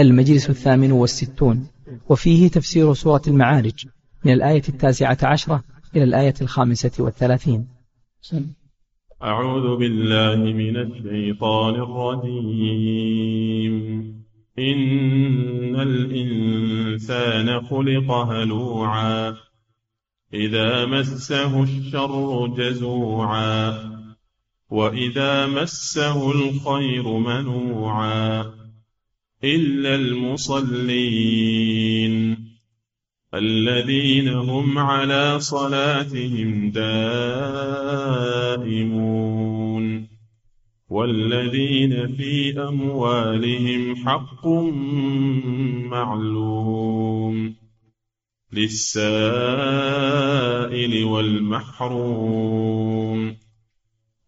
المجلس الثامن والستون وفيه تفسير سورة المعارج من الآية التاسعة عشرة إلى الآية الخامسة والثلاثين. أعوذ بالله من الشيطان الرجيم. إن الإنسان خلق هلوعا إذا مسه الشر جزوعا وإذا مسه الخير منوعا. إلا المصلين الذين هم على صلاتهم دائمون والذين في أموالهم حق معلوم للسائل والمحروم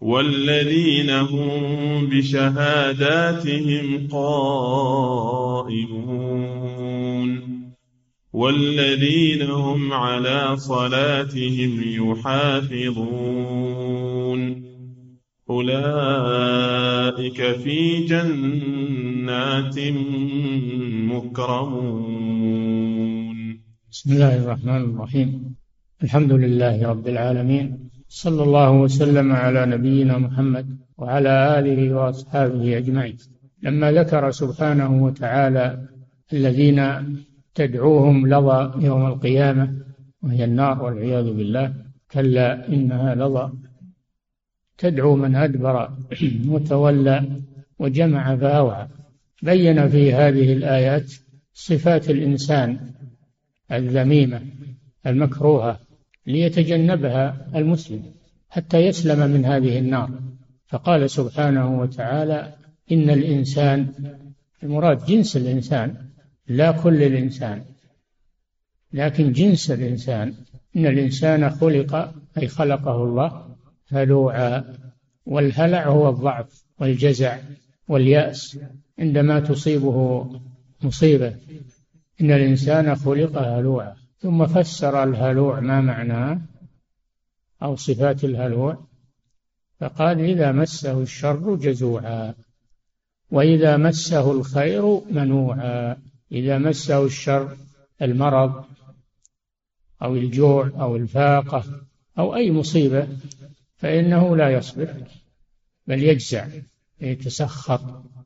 والذين هم بشهاداتهم قائمون والذين هم على صلاتهم يحافظون أولئك في جنات مكرمون. بسم الله الرحمن الرحيم. الحمد لله رب العالمين. صلى الله وسلم على نبينا محمد وعلى آله وأصحابه أجمعين. لما ذكر سبحانه وتعالى الذين تدعوهم لظى يوم القيامة وهي النار والعياذ بالله كلا إنها لظى. تدعو من أدبر وتولى وجمع فأوعى. بين في هذه الآيات صفات الإنسان الذميمة المكروهة ليتجنبها المسلم حتى يسلم من هذه النار. فقال سبحانه وتعالى إن الإنسان المراد جنس الإنسان لا كل الإنسان لكن جنس الإنسان إن الإنسان خلق أي خلقه الله هلوعا والهلع هو الضعف والجزع واليأس. عندما تصيبه مصيبة إن الإنسان خلق هلوعا. ثم فسر الهلوع ما معناه أو صفات الهلوع؟ فقال إذا مسه الشر جزوعا وإذا مسه الخير منوعا إذا مسه الشر المرض أو الجوع أو الفاقة أو أي مصيبة فإنه لا يصبر بل يجزع يتسخط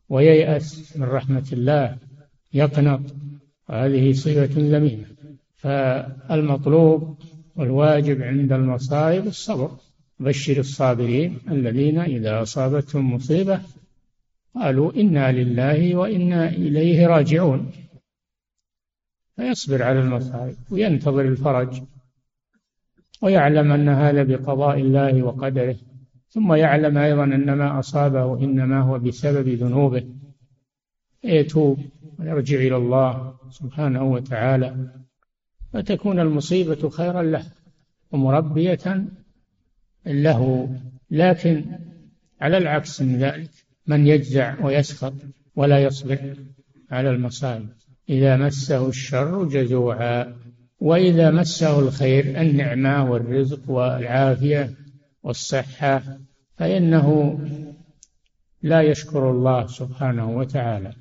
وييأس من رحمة الله يقنط هذه صفة ذميمة. فالمطلوب والواجب عند المصائب الصبر. بشر الصابرين الذين إذا أصابتهم مصيبة قالوا إنا لله وإنا إليه راجعون. فيصبر على المصائب وينتظر الفرج ويعلم أن هذا بقضاء الله وقدره. ثم يعلم أيضا أن ما أصابه إنما هو بسبب ذنوبه. يتوب ويرجع إلى الله سبحانه وتعالى. فتكون المصيبة خيرا له ومربية له. لكن على العكس من ذلك من يجزع ويسخط ولا يصبر على المصائب. إذا مسه الشر جزوعا وإذا مسه الخير النعمة والرزق والعافية والصحة فإنه لا يشكر الله سبحانه وتعالى.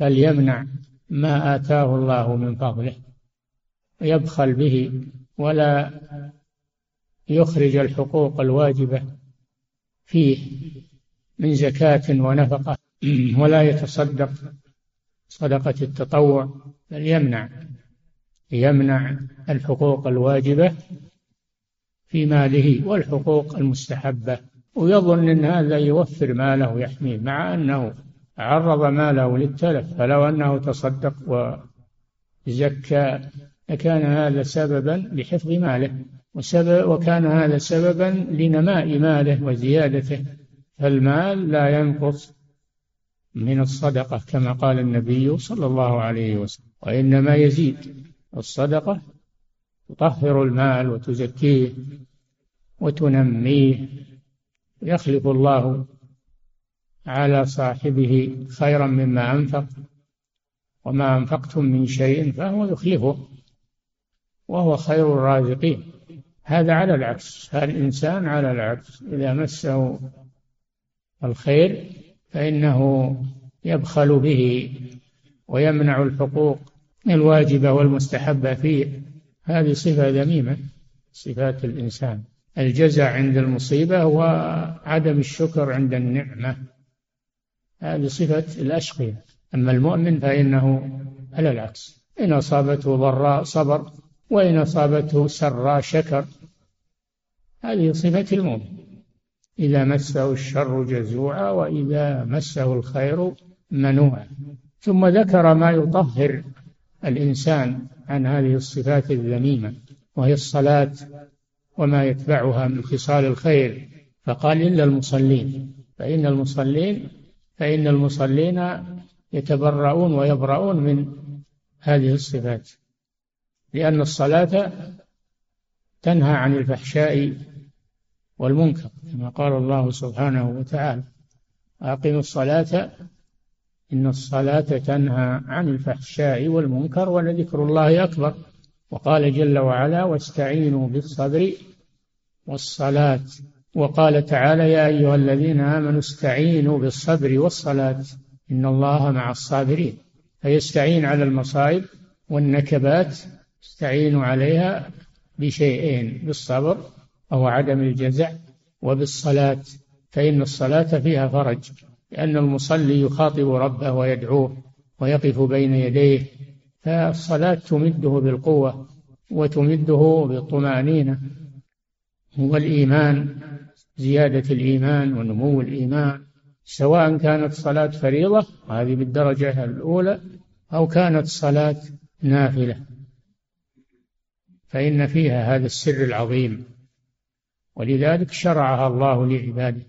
بل يمنع ما آتاه الله من فضله. يبخل به ولا يخرج الحقوق الواجبة فيه من زكاة ونفقة ولا يتصدق صدقة التطوع بل يمنع يمنع الحقوق الواجبة في ماله والحقوق المستحبة. ويظن أن هذا يوفر ماله ويحميه مع أنه عرض ماله للتلف فلو أنه تصدق وزكى لكان هذا سببا لحفظ ماله وسبب وكان هذا سببا لنماء ماله وزيادته. فالمال لا ينقص من الصدقة كما قال النبي صلى الله عليه وسلم وإنما يزيد. الصدقة تطهر المال وتزكيه وتنميه. يخلف الله على صاحبه خيرا مما أنفق وما أنفقتم من شيء فهو يخلفه. وهو خير الرازقين. هذا على العكس. الإنسان على العكس. إذا مسه الخير فإنه يبخل به ويمنع الحقوق الواجبة والمستحبة فيه. هذه صفة ذميمة صفات الإنسان. الجزع عند المصيبة وعدم الشكر عند النعمة. هذه صفة الأشقياء. أما المؤمن فإنه على العكس. إن أصابته ضراء صبر وإن أصابته سراء شكر. هذه صفة المؤمن. إذا مسه الشر جزوعا وإذا مسه الخير منوعا. ثم ذكر ما يطهر الإنسان عن هذه الصفات الذميمة وهي الصلاة وما يتبعها من خصال الخير. فقال إلا المصلين. فإن المصلين فإن المصلين يتبرؤون ويبرؤون من هذه الصفات. لأن الصلاة تنهى عن الفحشاء والمنكر كما قال الله سبحانه وتعالى أقم الصلاة إن الصلاة تنهى عن الفحشاء والمنكر ولذكر الله أكبر. وقال جل وعلا واستعينوا بالصبر والصلاة. وقال تعالى يا أيها الذين آمنوا استعينوا بالصبر والصلاة إن الله مع الصابرين. فيستعين على المصائب والنكبات استعين عليها بشيئين بالصبر أو عدم الجزع وبالصلاة فإن الصلاة فيها فرج لأن المصلي يخاطب ربه ويدعوه ويقف بين يديه فالصلاة تمده بالقوة وتمده بالطمأنينة والإيمان زيادة الإيمان ونمو الإيمان سواء كانت صلاة فريضة هذه بالدرجة الأولى أو كانت صلاة نافلة. فإن فيها هذا السر العظيم. ولذلك شرعها الله لعباده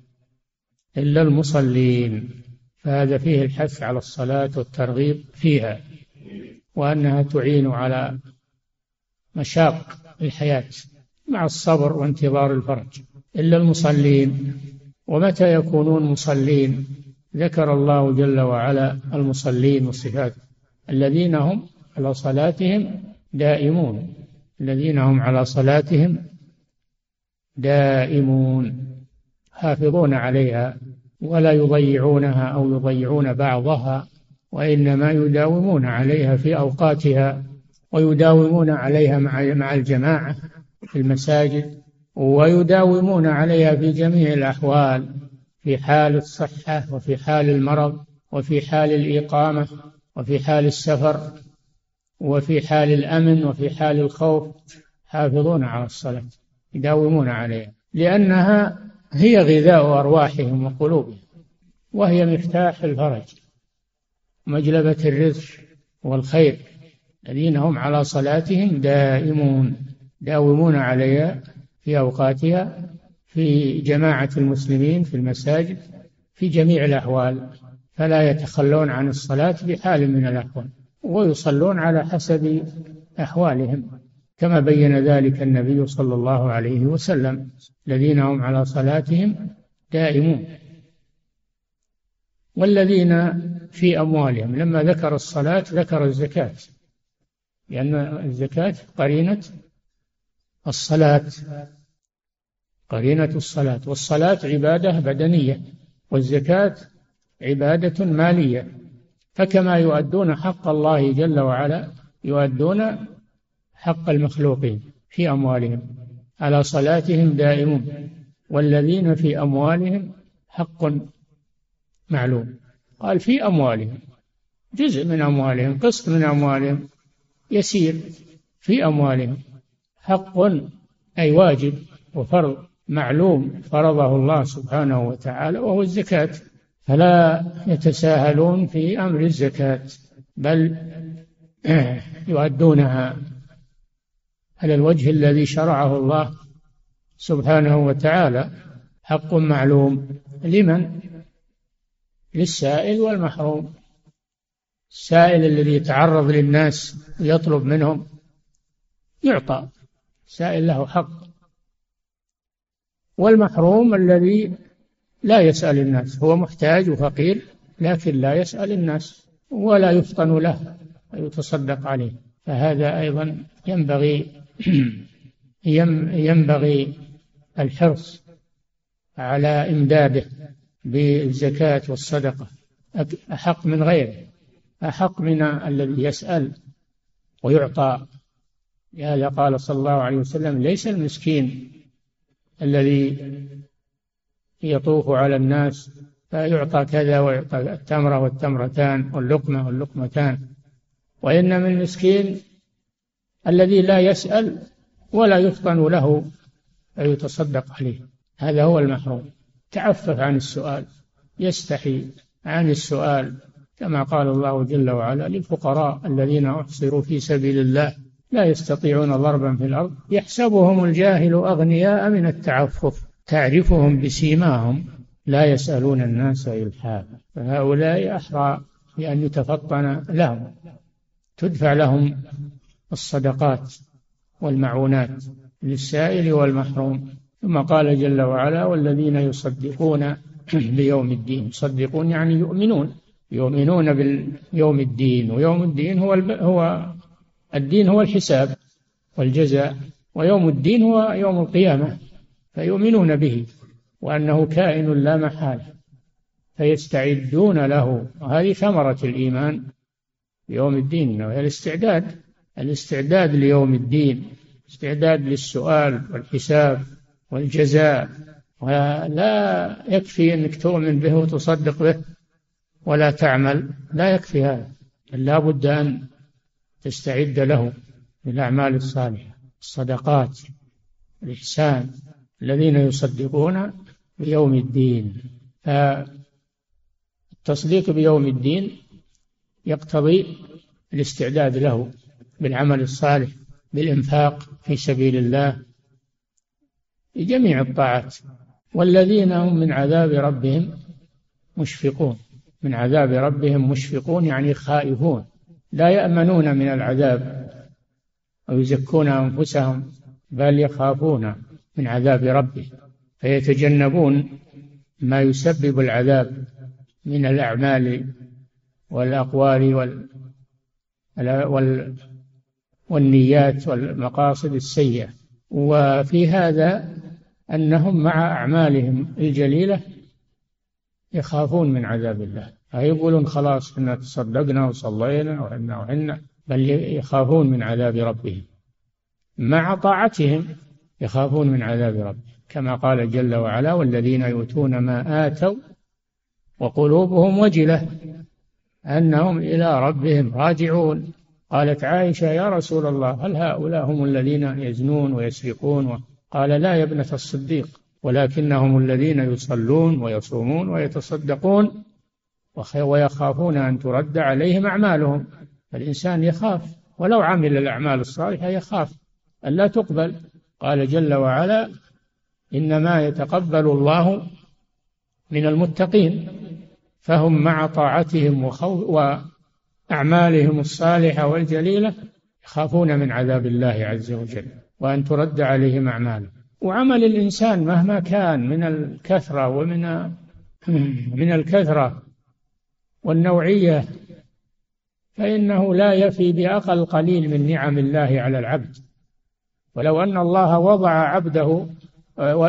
إلا المصلين. فهذا فيه الحث على الصلاة والترغيب فيها وأنها تعين على مشاق الحياة مع الصبر وانتظار الفرج. إلا المصلين. ومتى يكونون مصلين؟ ذكر الله جل وعلا المصلين والصفات الذين هم على صلاتهم دائمون. الذين هم على صلاتهم دائمون حافظون عليها ولا يضيعونها أو يضيعون بعضها وإنما يداومون عليها في أوقاتها ويداومون عليها مع مع الجماعة في المساجد ويداومون عليها في جميع الأحوال في حال الصحة وفي حال المرض وفي حال الإقامة وفي حال السفر. وفي حال الأمن وفي حال الخوف حافظون على الصلاة يداومون عليها لأنها هي غذاء أرواحهم وقلوبهم وهي مفتاح الفرج مجلبة الرزق والخير الذين هم على صلاتهم دائمون داومون عليها في أوقاتها في جماعة المسلمين في المساجد في جميع الأحوال فلا يتخلون عن الصلاة بحال من الأحوال. ويصلون على حسب أحوالهم كما بين ذلك النبي صلى الله عليه وسلم الذين هم على صلاتهم دائمون. والذين في أموالهم لما ذكر الصلاة ذكر الزكاة لأن الزكاة قرينة الصلاة قرينة الصلاة والصلاة عبادة بدنية والزكاة عبادة مالية. فكما يؤدون حق الله جل وعلا يؤدون حق المخلوقين في أموالهم. على صلاتهم دائمون. والذين في أموالهم حق معلوم. قال في أموالهم. جزء من أموالهم قسط من أموالهم. يسير. في أموالهم حق أي واجب وفرض معلوم فرضه الله سبحانه وتعالى وهو الزكاة. فلا يتساهلون في أمر الزكاة بل يؤدونها على الوجه الذي شرعه الله سبحانه وتعالى. حق معلوم لمن؟ للسائل والمحروم. السائل الذي يتعرض للناس ويطلب منهم يعطى سائل له حق. والمحروم الذي لا يسأل الناس. هو محتاج وفقير لكن لا يسأل الناس ولا يفطن له ويتصدق عليه. فهذا أيضا ينبغي ينبغي الحرص على إمداده بالزكاة والصدقة. أحق من غيره. أحق من الذي يسأل ويعطى. لهذا قال صلى الله عليه وسلم ليس المسكين الذي يطوف على الناس فيعطى كذا ويعطى التمرة والتمرتان واللقمة واللقمتان. وإنما المسكين الذي لا يسأل ولا يفطن له فيتصدق عليه. هذا هو المحروم. تعفف عن السؤال يستحي عن السؤال كما قال الله جل وعلا للفقراء الذين أحصروا في سبيل الله لا يستطيعون ضربا في الأرض يحسبهم الجاهل أغنياء من التعفف. تعرفهم بسيماهم لا يسألون الناس الحافا فهؤلاء أحرى بأن يتفطن لهم تدفع لهم الصدقات والمعونات للسائل والمحروم. ثم قال جل وعلا والذين يصدقون بيوم الدين يصدقون يعني يؤمنون يؤمنون بيوم الدين ويوم الدين هو هو الدين هو الحساب والجزاء ويوم الدين هو يوم القيامة. فيؤمنون به وأنه كائن لا محالة فيستعدون له. وهذه ثمرة الإيمان بيوم الدين الاستعداد الاستعداد ليوم الدين استعداد للسؤال والحساب والجزاء. ولا يكفي أنك تؤمن به وتصدق به ولا تعمل لا يكفي هذا. لا بد أن تستعد له بالاعمال الصالحة الصدقات الإحسان. الذين يصدقون بيوم الدين. فالتصديق بيوم الدين يقتضي الاستعداد له بالعمل الصالح بالإنفاق في سبيل الله بجميع الطاعات. والذين هم من عذاب ربهم مشفقون. من عذاب ربهم مشفقون يعني خائفون. لا يأمنون من العذاب ويزكون أنفسهم بل يخافون. من عذاب ربهم فيتجنبون ما يسبب العذاب من الأعمال والأقوال وال والنيات والمقاصد السيئة. وفي هذا أنهم مع أعمالهم الجليلة يخافون من عذاب الله. لا يقولون خلاص إنا تصدقنا وصلينا وعنا وعنا بل يخافون من عذاب ربهم. مع طاعتهم يخافون من عذاب ربهم. كما قال جل وعلا والذين يؤتون ما آتوا وقلوبهم وجلة أنهم إلى ربهم راجعون. قالت عائشة يا رسول الله هل هؤلاء هم الذين يزنون ويسرقون؟ قال لا يا ابنة الصديق ولكنهم الذين يصلون ويصومون ويتصدقون ويخافون أن ترد عليهم أعمالهم. فالإنسان يخاف ولو عمل الأعمال الصالحة يخاف أن لا تقبل. قال جل وعلا إنما يتقبل الله من المتقين فهم مع طاعتهم وأعمالهم الصالحة والجليلة يخافون من عذاب الله عز وجل وأن ترد عليهم أعمالهم. وعمل الإنسان مهما كان من الكثرة ومن من الكثرة والنوعية فإنه لا يفي بأقل قليل من نعم الله على العبد. ولو أن الله وضع عبده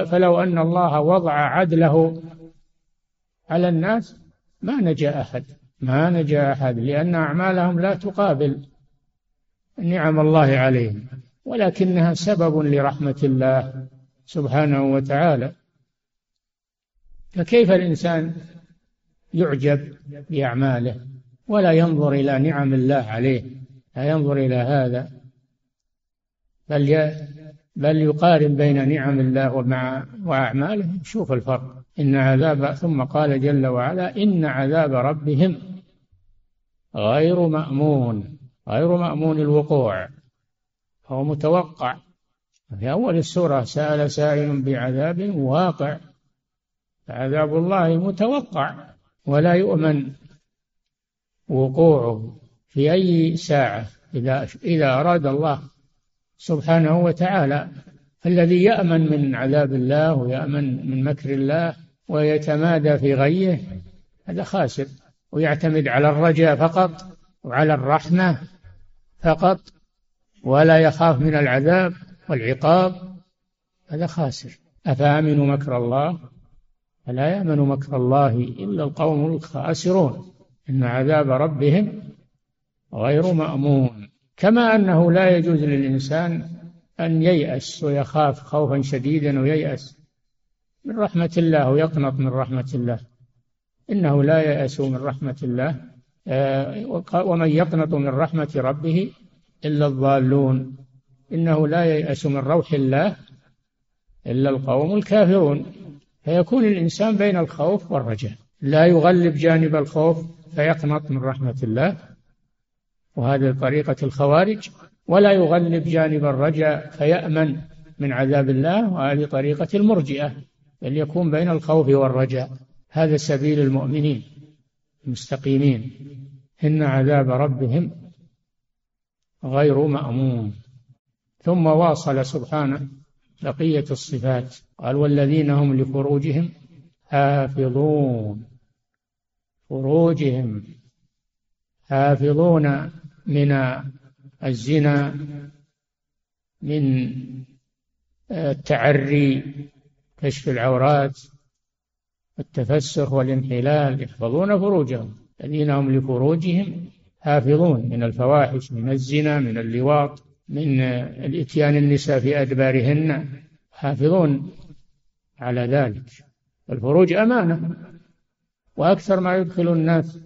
فلو أن الله وضع عدله على الناس ما نجا أحد ما نجا أحد لأن أعمالهم لا تقابل نعم الله عليهم ولكنها سبب لرحمة الله سبحانه وتعالى. فكيف الإنسان يعجب بأعماله؟ ولا ينظر إلى نعم الله عليه لا ينظر إلى هذا. بل بل يقارن بين نعم الله ومع وأعماله. شوف الفرق. إن عذاب ثم قال جل وعلا إن عذاب ربهم غير مأمون. غير مأمون الوقوع. هو متوقع. في أول السورة سأل سائل بعذاب واقع. عذاب الله متوقع ولا يؤمن وقوعه في أي ساعة إذا إذا أراد الله سبحانه وتعالى. الذي يأمن من عذاب الله ويأمن من مكر الله ويتمادى في غيه هذا خاسر. ويعتمد على الرجاء فقط وعلى الرحمة فقط ولا يخاف من العذاب والعقاب هذا خاسر. أفأمنوا مكر الله؟ فلا يأمن مكر الله إلا القوم الخاسرون. إن عذاب ربهم غير مأمون. كما أنه لا يجوز للإنسان أن ييأس ويخاف خوفا شديدا وييأس من رحمة الله ويقنط من رحمة الله. إنه لا ييأس من رحمة الله آه، ومن يقنط من رحمة ربه إلا الضالون. إنه لا ييأس من روح الله إلا القوم الكافرون. فيكون الإنسان بين الخوف والرجاء. لا يغلب جانب الخوف فيقنط من رحمة الله. وهذه طريقة الخوارج ولا يغلب جانب الرجاء فيأمن من عذاب الله وهذه طريقة المرجئة بل يكون بين الخوف والرجاء هذا سبيل المؤمنين المستقيمين. إن عذاب ربهم غير مأمون. ثم واصل سبحانه بقية الصفات. قال والذين هم لفروجهم حافظون. فروجهم حافظون. من الزنا من التعري كشف العورات التفسخ والانحلال يحفظون فروجهم. الذين هم لفروجهم حافظون من الفواحش من الزنا من اللواط من الإتيان النساء في أدبارهن حافظون على ذلك. الفروج أمانة وأكثر ما يدخل الناس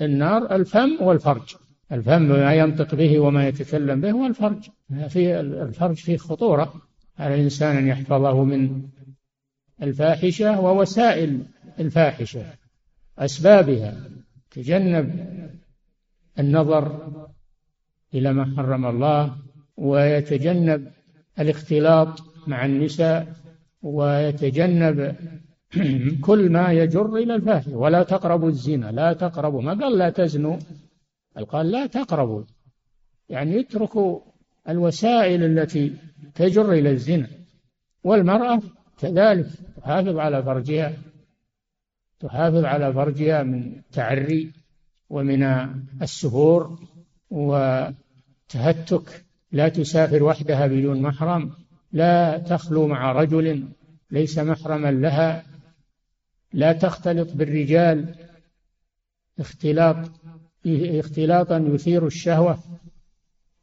النار الفم والفرج. الفم ما ينطق به وما يتكلم به والفرج. في الفرج فيه خطورة. على الإنسان أن يحفظه من الفاحشة ووسائل الفاحشة أسبابها تجنب النظر إلى ما حرم الله ويتجنب الاختلاط مع النساء ويتجنب كل ما يجر إلى الفاحشة. ولا تقربوا الزنا لا تقربوا ما قال لا تزنوا. قال لا تقربوا. يعني اتركوا الوسائل التي تجر إلى الزنا والمرأة كذلك تحافظ على فرجها تحافظ على فرجها من التعري ومن السهور وتهتك. لا تسافر وحدها بدون محرم لا تخلو مع رجل ليس محرما لها لا تختلط بالرجال اختلاط اختلاطا يثير الشهوة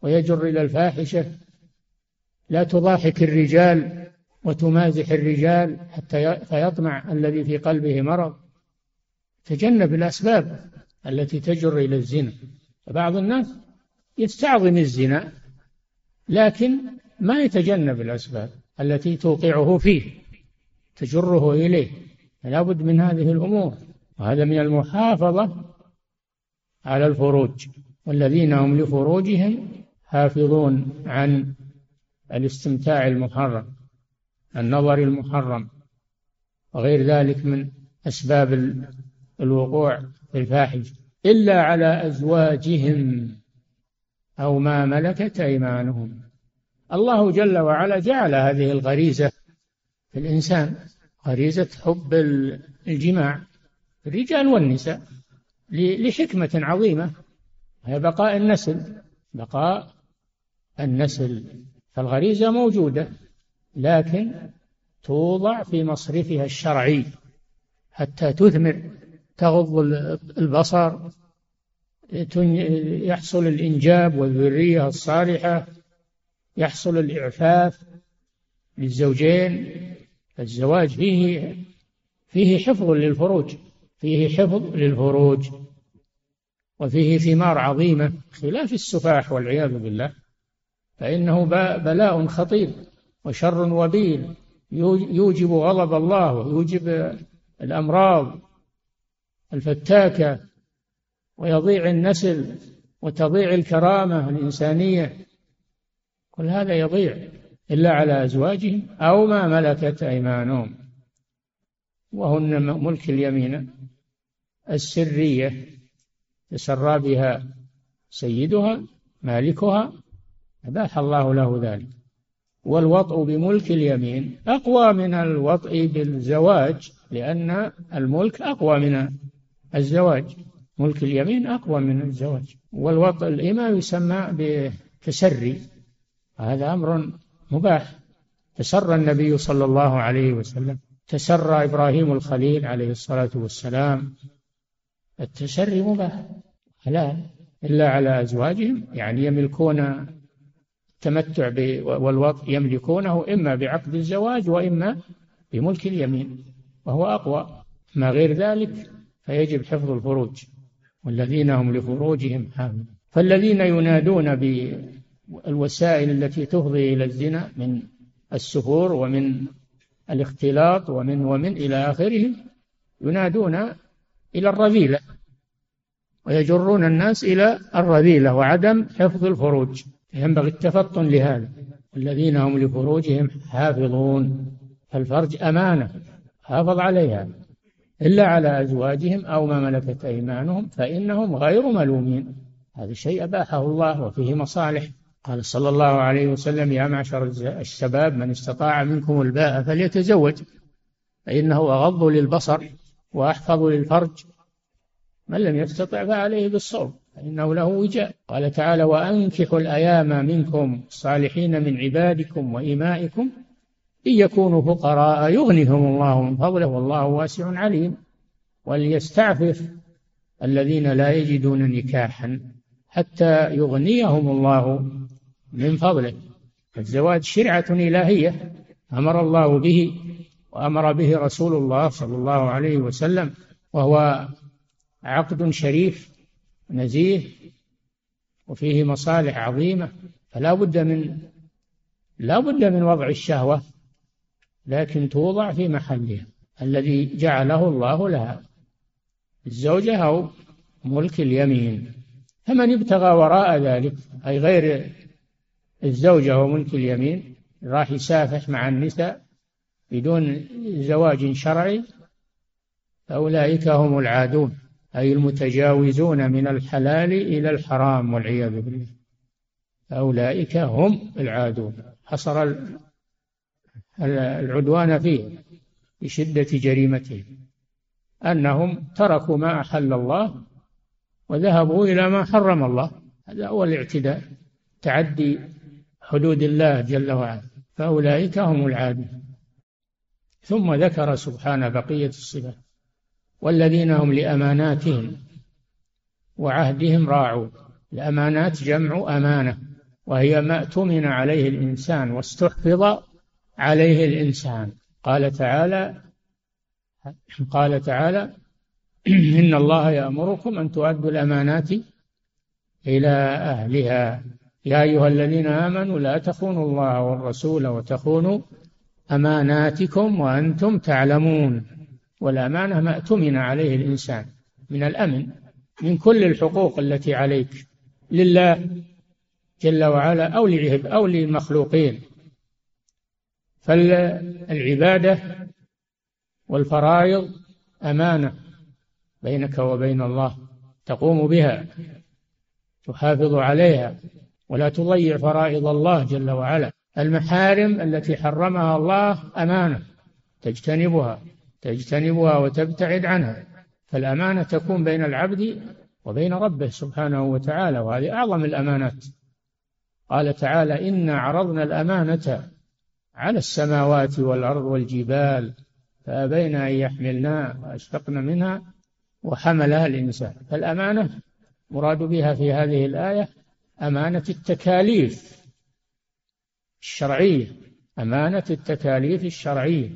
ويجر إلى الفاحشة. لا تضاحك الرجال وتمازح الرجال حتى فيطمع الذي في قلبه مرض. تجنب الأسباب التي تجر إلى الزنا. بعض الناس يستعظم الزنا لكن ما يتجنب الأسباب التي توقعه فيه تجره إليه. لا بد من هذه الأمور. وهذا من المحافظة على الفروج والذين هم لفروجهم حافظون عن الاستمتاع المحرم النظر المحرم وغير ذلك من أسباب الوقوع في الفاحش إلا على أزواجهم أو ما ملكت أيمانهم. الله جل وعلا جعل هذه الغريزة في الإنسان غريزة حب الجماع الرجال والنساء. لحكمة عظيمة. هي بقاء النسل. بقاء النسل. فالغريزة موجودة لكن توضع في مصرفها الشرعي. حتى تثمر تغض البصر يحصل الإنجاب والذرية الصالحة يحصل الإعفاف للزوجين. الزواج فيه فيه حفظ للفروج. فيه حفظ للفروج وفيه ثمار عظيمة خلاف السفاح والعياذ بالله فإنه بلاء خطير وشر وبيل. يوجب غضب الله ويوجب الأمراض الفتاكة ويضيع النسل وتضيع الكرامة الإنسانية. كل هذا يضيع إلا على أزواجهم أو ما ملكت أيمانهم. وهن ملك اليمين. السرية تسرى بها سيدها مالكها أباح الله له ذلك. والوطء بملك اليمين أقوى من الوطء بالزواج لأن الملك أقوى من الزواج. ملك اليمين أقوى من الزواج. والوطء الإمام يسمى بتسري. هذا أمر مباح. تسرى النبي صلى الله عليه وسلم. تسرى إبراهيم الخليل عليه الصلاة والسلام. التسري مباح حلال. إلا على أزواجهم يعني يملكون التمتع والوطء يملكونه إما بعقد الزواج وإما بملك اليمين وهو أقوى. ما غير ذلك فيجب حفظ الفروج والذين هم لفروجهم حاملون فالذين ينادون بالوسائل التي تفضي إلى الزنا من السفور ومن الاختلاط ومن ومن إلى آخره ينادون إلى الرذيلة. ويجرون الناس إلى الرذيلة وعدم حفظ الفروج. ينبغي التفطن لهذا. الذين هم لفروجهم حافظون. فالفرج أمانة. حافظ عليها. إلا على أزواجهم أو ما ملكت أيمانهم فإنهم غير ملومين. هذا شيء أباحه الله وفيه مصالح. قال صلى الله عليه وسلم يا معشر الشباب من استطاع منكم الباء فليتزوج. فإنه أغض للبصر. وأحفظ للفرج. من لم يستطع فعليه بالصوم فإنه له وجاء. قال تعالى وأنكحوا الأيام منكم الصالحين من عبادكم وإمائكم إن يكونوا فقراء يغنهم الله من فضله والله واسع عليم. وليستعفف الذين لا يجدون نكاحا حتى يغنيهم الله من فضله. الزواج شرعة إلهية أمر الله به. وأمر به رسول الله صلى الله عليه وسلم وهو عقد شريف نزيه وفيه مصالح عظيمة فلا بد من لا بد من وضع الشهوة لكن توضع في محلها الذي جعله الله لها الزوجة أو ملك اليمين. فمن ابتغى وراء ذلك أي غير الزوجة وملك اليمين راح يسافح مع النساء بدون زواج شرعي فأولئك هم العادون أي المتجاوزون من الحلال إلى الحرام والعياذ بالله. أولئك هم العادون. حصر العدوان فيه بشدة جريمتهم أنهم تركوا ما أحل الله وذهبوا إلى ما حرم الله. هذا هو الاعتداء تعدي حدود الله جل وعلا. فأولئك هم العادون. ثم ذكر سبحانه بقية الصفات. والذين هم لأماناتهم وعهدهم راعون الأمانات جمع أمانة وهي ما اؤتمن عليه الإنسان واستحفظ عليه الإنسان. قال تعالى قال تعالى إن الله يأمركم أن تؤدوا الأمانات إلى أهلها. يا أيها الذين آمنوا لا تخونوا الله والرسول وتخونوا أماناتكم وأنتم تعلمون. والأمانة ما اؤتمن عليه الإنسان من الأمن من كل الحقوق التي عليك لله جل وعلا أو أو للمخلوقين فالعبادة والفرائض أمانة بينك وبين الله تقوم بها تحافظ عليها ولا تضيع فرائض الله جل وعلا. المحارم التي حرمها الله أمانة تجتنبها تجتنبها وتبتعد عنها. فالأمانة تكون بين العبد وبين ربه سبحانه وتعالى وهذه أعظم الأمانات. قال تعالى إنا عرضنا الأمانة على السماوات والأرض والجبال فأبين أن يحملنا وأشفقن منها وحملها الإنسان. فالأمانة مراد بها في هذه الآية أمانة التكاليف. الشرعية أمانة التكاليف الشرعية.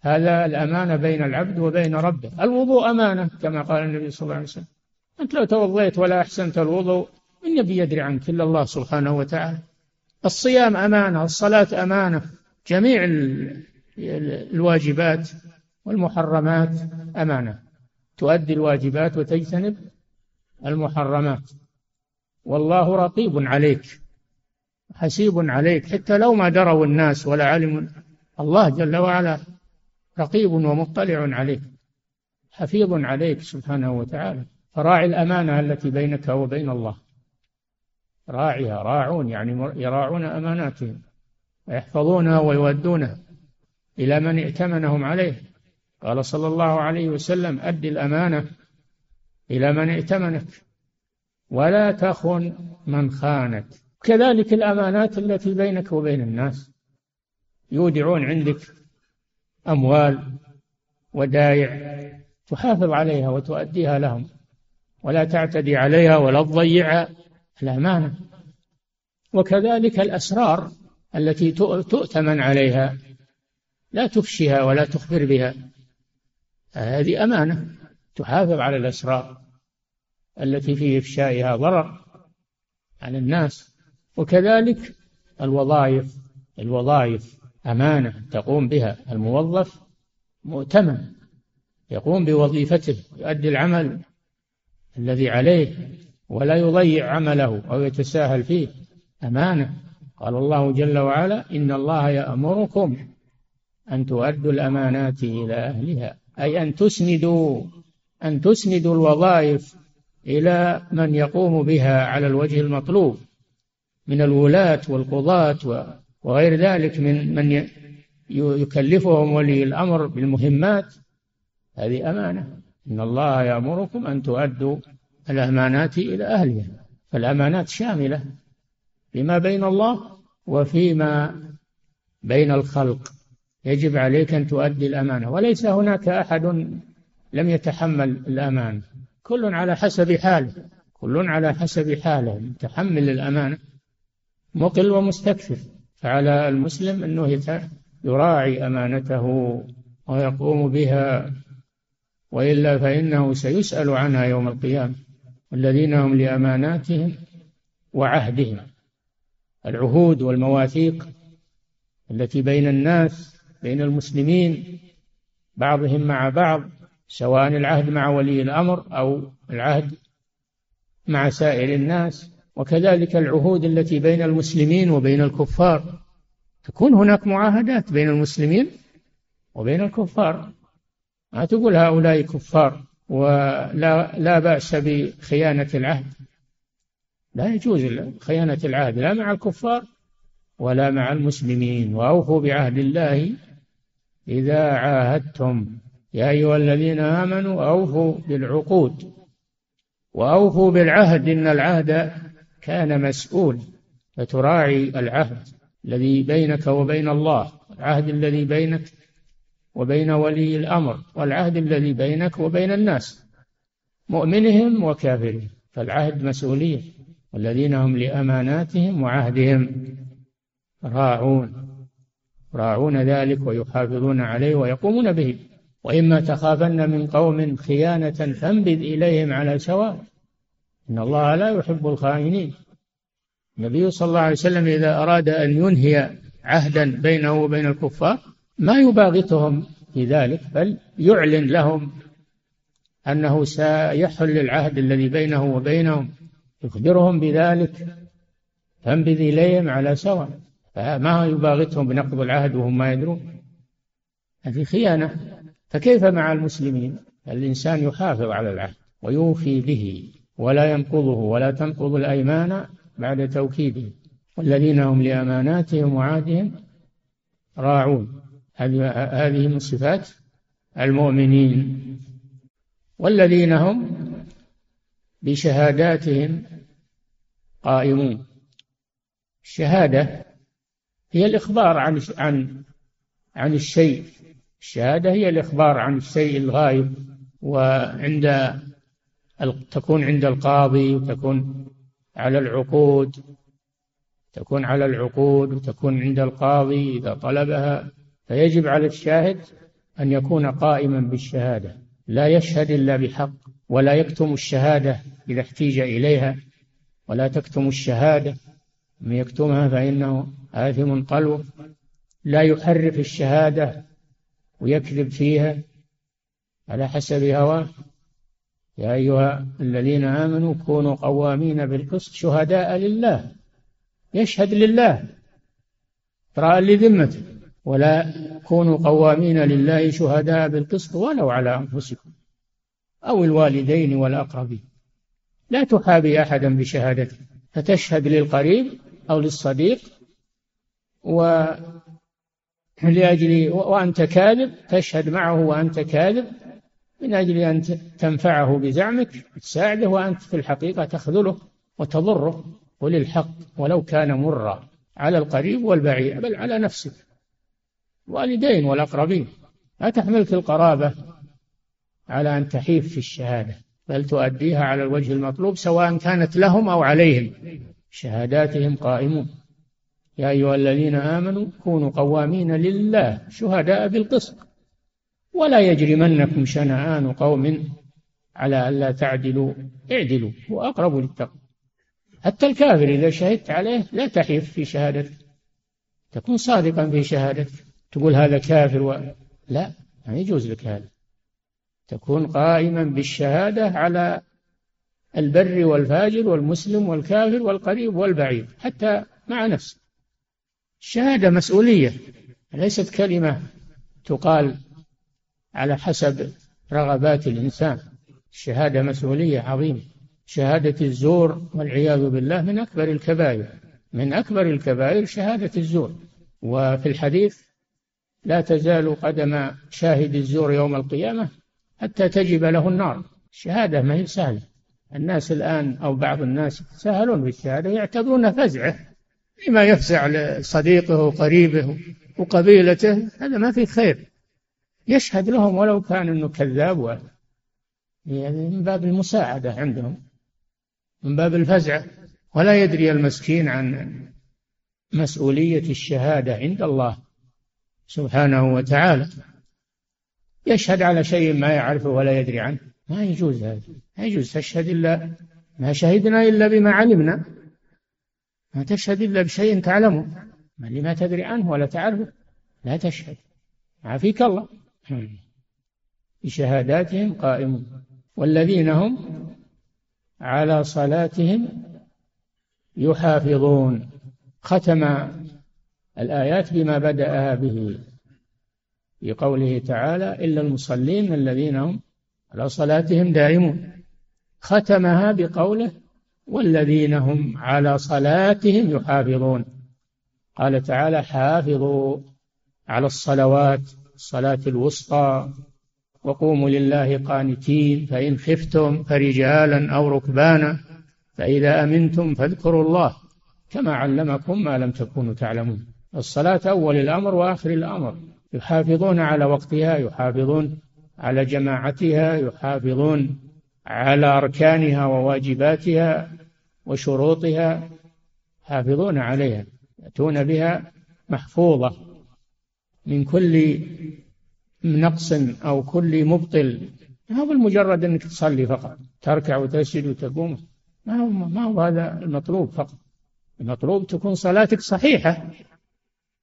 هذا الأمانة بين العبد وبين ربه. الوضوء أمانة كما قال النبي صلى الله عليه وسلم. أنت لو توضيت ولا أحسنت الوضوء يبي يدري عنك إلا الله سبحانه وتعالى. الصيام أمانة الصلاة أمانة. جميع الواجبات والمحرمات أمانة. تؤدي الواجبات وتجتنب المحرمات. والله رقيب عليك. حسيب عليك حتى لو ما دروا الناس ولا علموا الله جل وعلا رقيب ومطلع عليك حفيظ عليك سبحانه وتعالى. فراعي الأمانة التي بينك وبين الله. راعيها راعون يعني يراعون أماناتهم ويحفظونها ويودونها إلى من ائتمنهم عليه. قال صلى الله عليه وسلم أد الأمانة إلى من ائتمنك ولا تخن من خانك. كذلك الأمانات التي بينك وبين الناس يودعون عندك أموال ودايع تحافظ عليها وتؤديها لهم ولا تعتدي عليها ولا تضيع الأمانة. وكذلك الأسرار التي تؤتمن عليها لا تفشيها ولا تخبر بها. هذه أمانة تحافظ على الأسرار التي في إفشائها ضرر على الناس. وكذلك الوظائف الوظائف أمانة تقوم بها الموظف مؤتمن يقوم بوظيفته يؤدي العمل الذي عليه ولا يضيع عمله أو يتساهل فيه. أمانة. قال الله جل وعلا إن الله يأمركم أن تؤدوا الأمانات إلى أهلها أي أن تسندوا أن تسندوا الوظائف إلى من يقوم بها على الوجه المطلوب. من الولاة والقضاة وغير ذلك من من يكلفهم ولي الأمر بالمهمات. هذه أمانة. إن الله يأمركم أن تؤدوا الأمانات إلى أهلها. فالأمانات شاملة فيما بين الله وفيما بين الخلق. يجب عليك أن تؤدي الأمانة. وليس هناك أحد لم يتحمل الأمانة. كل على حسب حاله. كل على حسب حاله. يتحمل الأمانة مقل ومستكثر فعلى المسلم أنه يراعي أمانته ويقوم بها وإلا فإنه سيسأل عنها يوم القيامة. الذين هم لأماناتهم وعهدهم العهود والمواثيق التي بين الناس بين المسلمين بعضهم مع بعض سواء العهد مع ولي الأمر أو العهد مع سائر الناس. وكذلك العهود التي بين المسلمين وبين الكفار. تكون هناك معاهدات بين المسلمين وبين الكفار. ما تقول هؤلاء كفار ولا لا بأس بخيانة العهد؟ لا يجوز خيانة العهد لا مع الكفار ولا مع المسلمين. وأوفوا بعهد الله إذا عاهدتم. يا أيها الذين آمنوا أوفوا بالعقود وأوفوا بالعهد إن العهد كان مسؤول فتراعي العهد الذي بينك وبين الله العهد الذي بينك وبين ولي الأمر والعهد الذي بينك وبين الناس مؤمنهم وكافرهم. فالعهد مسؤولية والذين هم لأماناتهم وعهدهم راعون. راعون ذلك ويحافظون عليه ويقومون به. وإما تخافن من قوم خيانة فانبذ إليهم على سواء إن الله لا يحب الخائنين. النبي صلى الله عليه وسلم إذا أراد أن ينهي عهدا بينه وبين الكفار ما يباغتهم في ذلك بل يعلن لهم أنه سيحل العهد الذي بينه وبينهم يخبرهم بذلك فانبذ إليهم على سواء. فما يباغتهم بنقض العهد وهم ما يدرون. هذه خيانة. فكيف مع المسلمين؟ الإنسان يحافظ على العهد ويوفي به. ولا ينقضه ولا تنقض الأيمان بعد توكيده. والذين هم لأماناتهم وعهدهم راعون. هذه من صفات المؤمنين. والذين هم بشهاداتهم قائمون. الشهادة هي الإخبار عن عن عن الشيء. الشهادة هي الإخبار عن الشيء الغايب وعند تكون عند القاضي وتكون على العقود تكون على العقود وتكون عند القاضي إذا طلبها. فيجب على الشاهد أن يكون قائما بالشهادة. لا يشهد إلا بحق ولا يكتم الشهادة إذا احتيج إليها ولا تكتم الشهادة. من يكتمها فإنه آثم قلبه. لا يحرف الشهادة ويكذب فيها على حسب هواه. يا أيها الذين آمنوا كونوا قوامين بالقسط شهداء لله. يشهد لله. إقراء لذمته ولا كونوا قوامين لله شهداء بالقسط ولو على أنفسكم أو الوالدين والأقربين. لا تحابي أحدا بشهادته فتشهد للقريب أو للصديق و لأجل وأنت كاذب تشهد معه وأنت كاذب. من أجل أن تنفعه بزعمك تساعده وأنت في الحقيقة تخذله وتضره قل الحق ولو كان مرا على القريب والبعيد بل على نفسك والدين والأقربين. لا تحملك القرابة على أن تحيف في الشهادة بل تؤديها على الوجه المطلوب سواء كانت لهم أو عليهم. شهاداتهم قائمون. يا أيها الذين آمنوا كونوا قوامين لله شهداء بالقسط. ولا يجرمنكم شنآن قوم على ألا تعدلوا اعدلوا هو أقرب للتقوى. حتى الكافر إذا شهدت عليه لا تحيف في شهادتك تكون صادقا في شهادتك تقول هذا كافر و... لا ما يجوز لك هذا. تكون قائما بالشهادة على البر والفاجر والمسلم والكافر والقريب والبعيد حتى مع نفسك. الشهادة مسؤولية ليست كلمة تقال على حسب رغبات الإنسان. الشهادة مسؤولية عظيمة. شهادة الزور والعياذ بالله من أكبر الكبائر. من أكبر الكبائر شهادة الزور. وفي الحديث لا تزال قدم شاهد الزور يوم القيامة حتى تجب له النار. الشهادة ما هي سهلة. الناس الآن أو بعض الناس يتساهلون بالشهادة يعتبرونها فزعة لما يفزع لصديقه وقريبه وقبيلته. هذا ما في خير. يشهد لهم ولو كان إنه كذاب يعني من باب المساعدة عندهم من باب الفزع. ولا يدري المسكين عن مسؤولية الشهادة عند الله سبحانه وتعالى. يشهد على شيء ما يعرفه ولا يدري عنه. ما يجوز هذا. ما يجوز تشهد إلا ما شهدنا إلا بما علمنا. ما تشهد إلا بشيء تعلمه. اللي ما تدري عنه ولا تعرفه لا تشهد. عافيك الله. بشهاداتهم قائمون والذين هم على صلاتهم يحافظون. ختم الآيات بما بدأها به. في قوله تعالى إلا المصلين الذين هم على صلاتهم دائمون. ختمها بقوله والذين هم على صلاتهم يحافظون. قال تعالى حافظوا على الصلوات. الصلاة الوسطى وقوموا لله قانتين فإن خفتم فرجالا أو ركبانا فإذا أمنتم فاذكروا الله كما علمكم ما لم تكونوا تعلمون. الصلاة أول الأمر وآخر الأمر. يحافظون على وقتها يحافظون على جماعتها يحافظون على أركانها وواجباتها وشروطها. يحافظون عليها. يأتون بها محفوظة. من كل نقص أو كل مبطل. ما هو المجرد أنك تصلي فقط تركع وتسجد وتقوم. ما هو ما هو هذا المطلوب فقط. المطلوب تكون صلاتك صحيحة.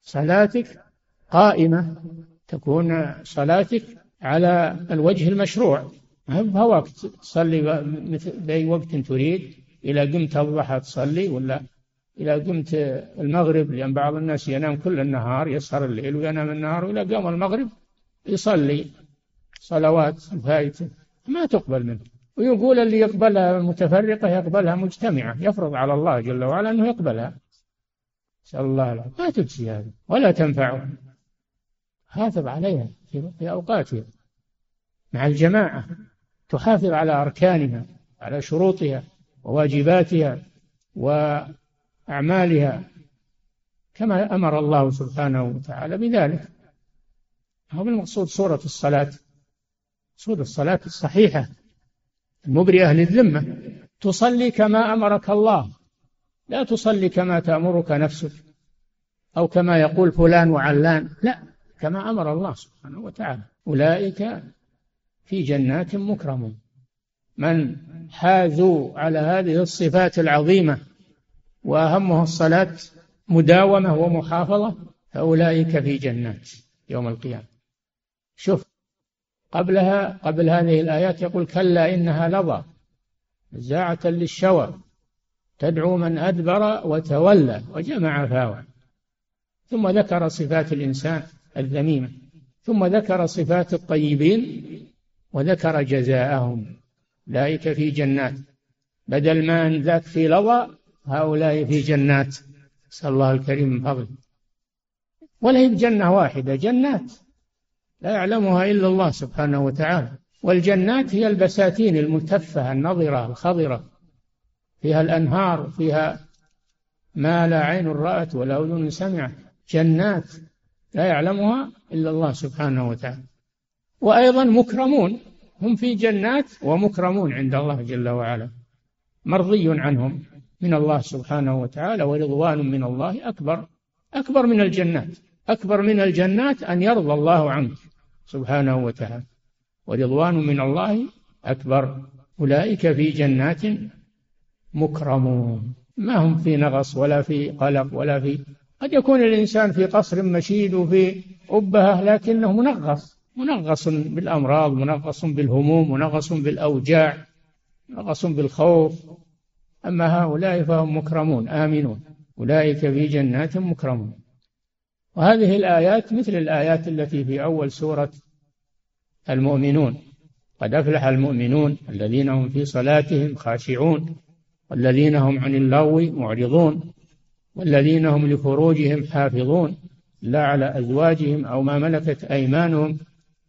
صلاتك قائمة. تكون صلاتك على الوجه المشروع. ما بهواك تصلي بأي وقت تريد. إلى قمت الضحى تصلي ولا إلى قمت المغرب لأن بعض الناس ينام كل النهار يسهر الليل وينام النهار وإلى قام المغرب يصلي. صلوات فائتة ما تقبل منه. ويقول اللي يقبلها متفرقة يقبلها مجتمعة يفرض على الله جل وعلا أنه يقبلها. نسأل الله العافية ما تجزي هذا ولا تنفعه حافظ عليها في أوقاتها. مع الجماعة تحافظ على أركانها على شروطها وواجباتها وأعمالها كما أمر الله سبحانه وتعالى بذلك. هو المقصود صورة الصلاة. صورة الصلاة الصحيحة. المبرئة للذمة. تصلي كما أمرك الله. لا تصلي كما تأمرك نفسك. أو كما يقول فلان وعلان. لا كما أمر الله سبحانه وتعالى. أولئك في جنات مكرمون. من حازوا على هذه الصفات العظيمة. وأهمه الصلاة مداومة ومحافظة فأولئك في جنات يوم القيامة. شوف قبلها قبل هذه الآيات يقول كلا إنها لظى نزاعة للشوى تدعو من أدبر وتولى وجمع فاوى. ثم ذكر صفات الإنسان الذميمة ثم ذكر صفات الطيبين وذكر جزاءهم. أولئك في جنات. بدل ما أن ذاك في لظى هؤلاء في جنات. نسأل الله الكريم من فضله. ولا هي بجنة واحدة جنات. لا يعلمها إلا الله سبحانه وتعالى. والجنات هي البساتين الملتفة النظرة الخضرة. فيها الأنهار فيها ما لا عين رأت ولا أذن سمعت. جنات لا يعلمها إلا الله سبحانه وتعالى. وأيضا مكرمون. هم في جنات ومكرمون عند الله جل وعلا. مرضي عنهم. من الله سبحانه وتعالى ورضوان من الله أكبر أكبر من الجنات أكبر من الجنات أن يرضى الله عنك سبحانه وتعالى. ورضوان من الله أكبر. أولئك في جنات مكرمون. ما هم في نغص ولا في قلق ولا في قد يكون الإنسان في قصر مشيد وفي أبهة لكنه منغص منغص بالأمراض منغص بالهموم منغص بالأوجاع منغص بالخوف. أما هؤلاء فهم مكرمون آمنون. أولئك في جنات مكرمون. وهذه الآيات مثل الآيات التي في أول سورة المؤمنون. قد أفلح المؤمنون الذين هم في صلاتهم خاشعون والذين هم عن اللغو معرضون والذين هم لفروجهم حافظون. لا على أزواجهم أو ما ملكت أيمانهم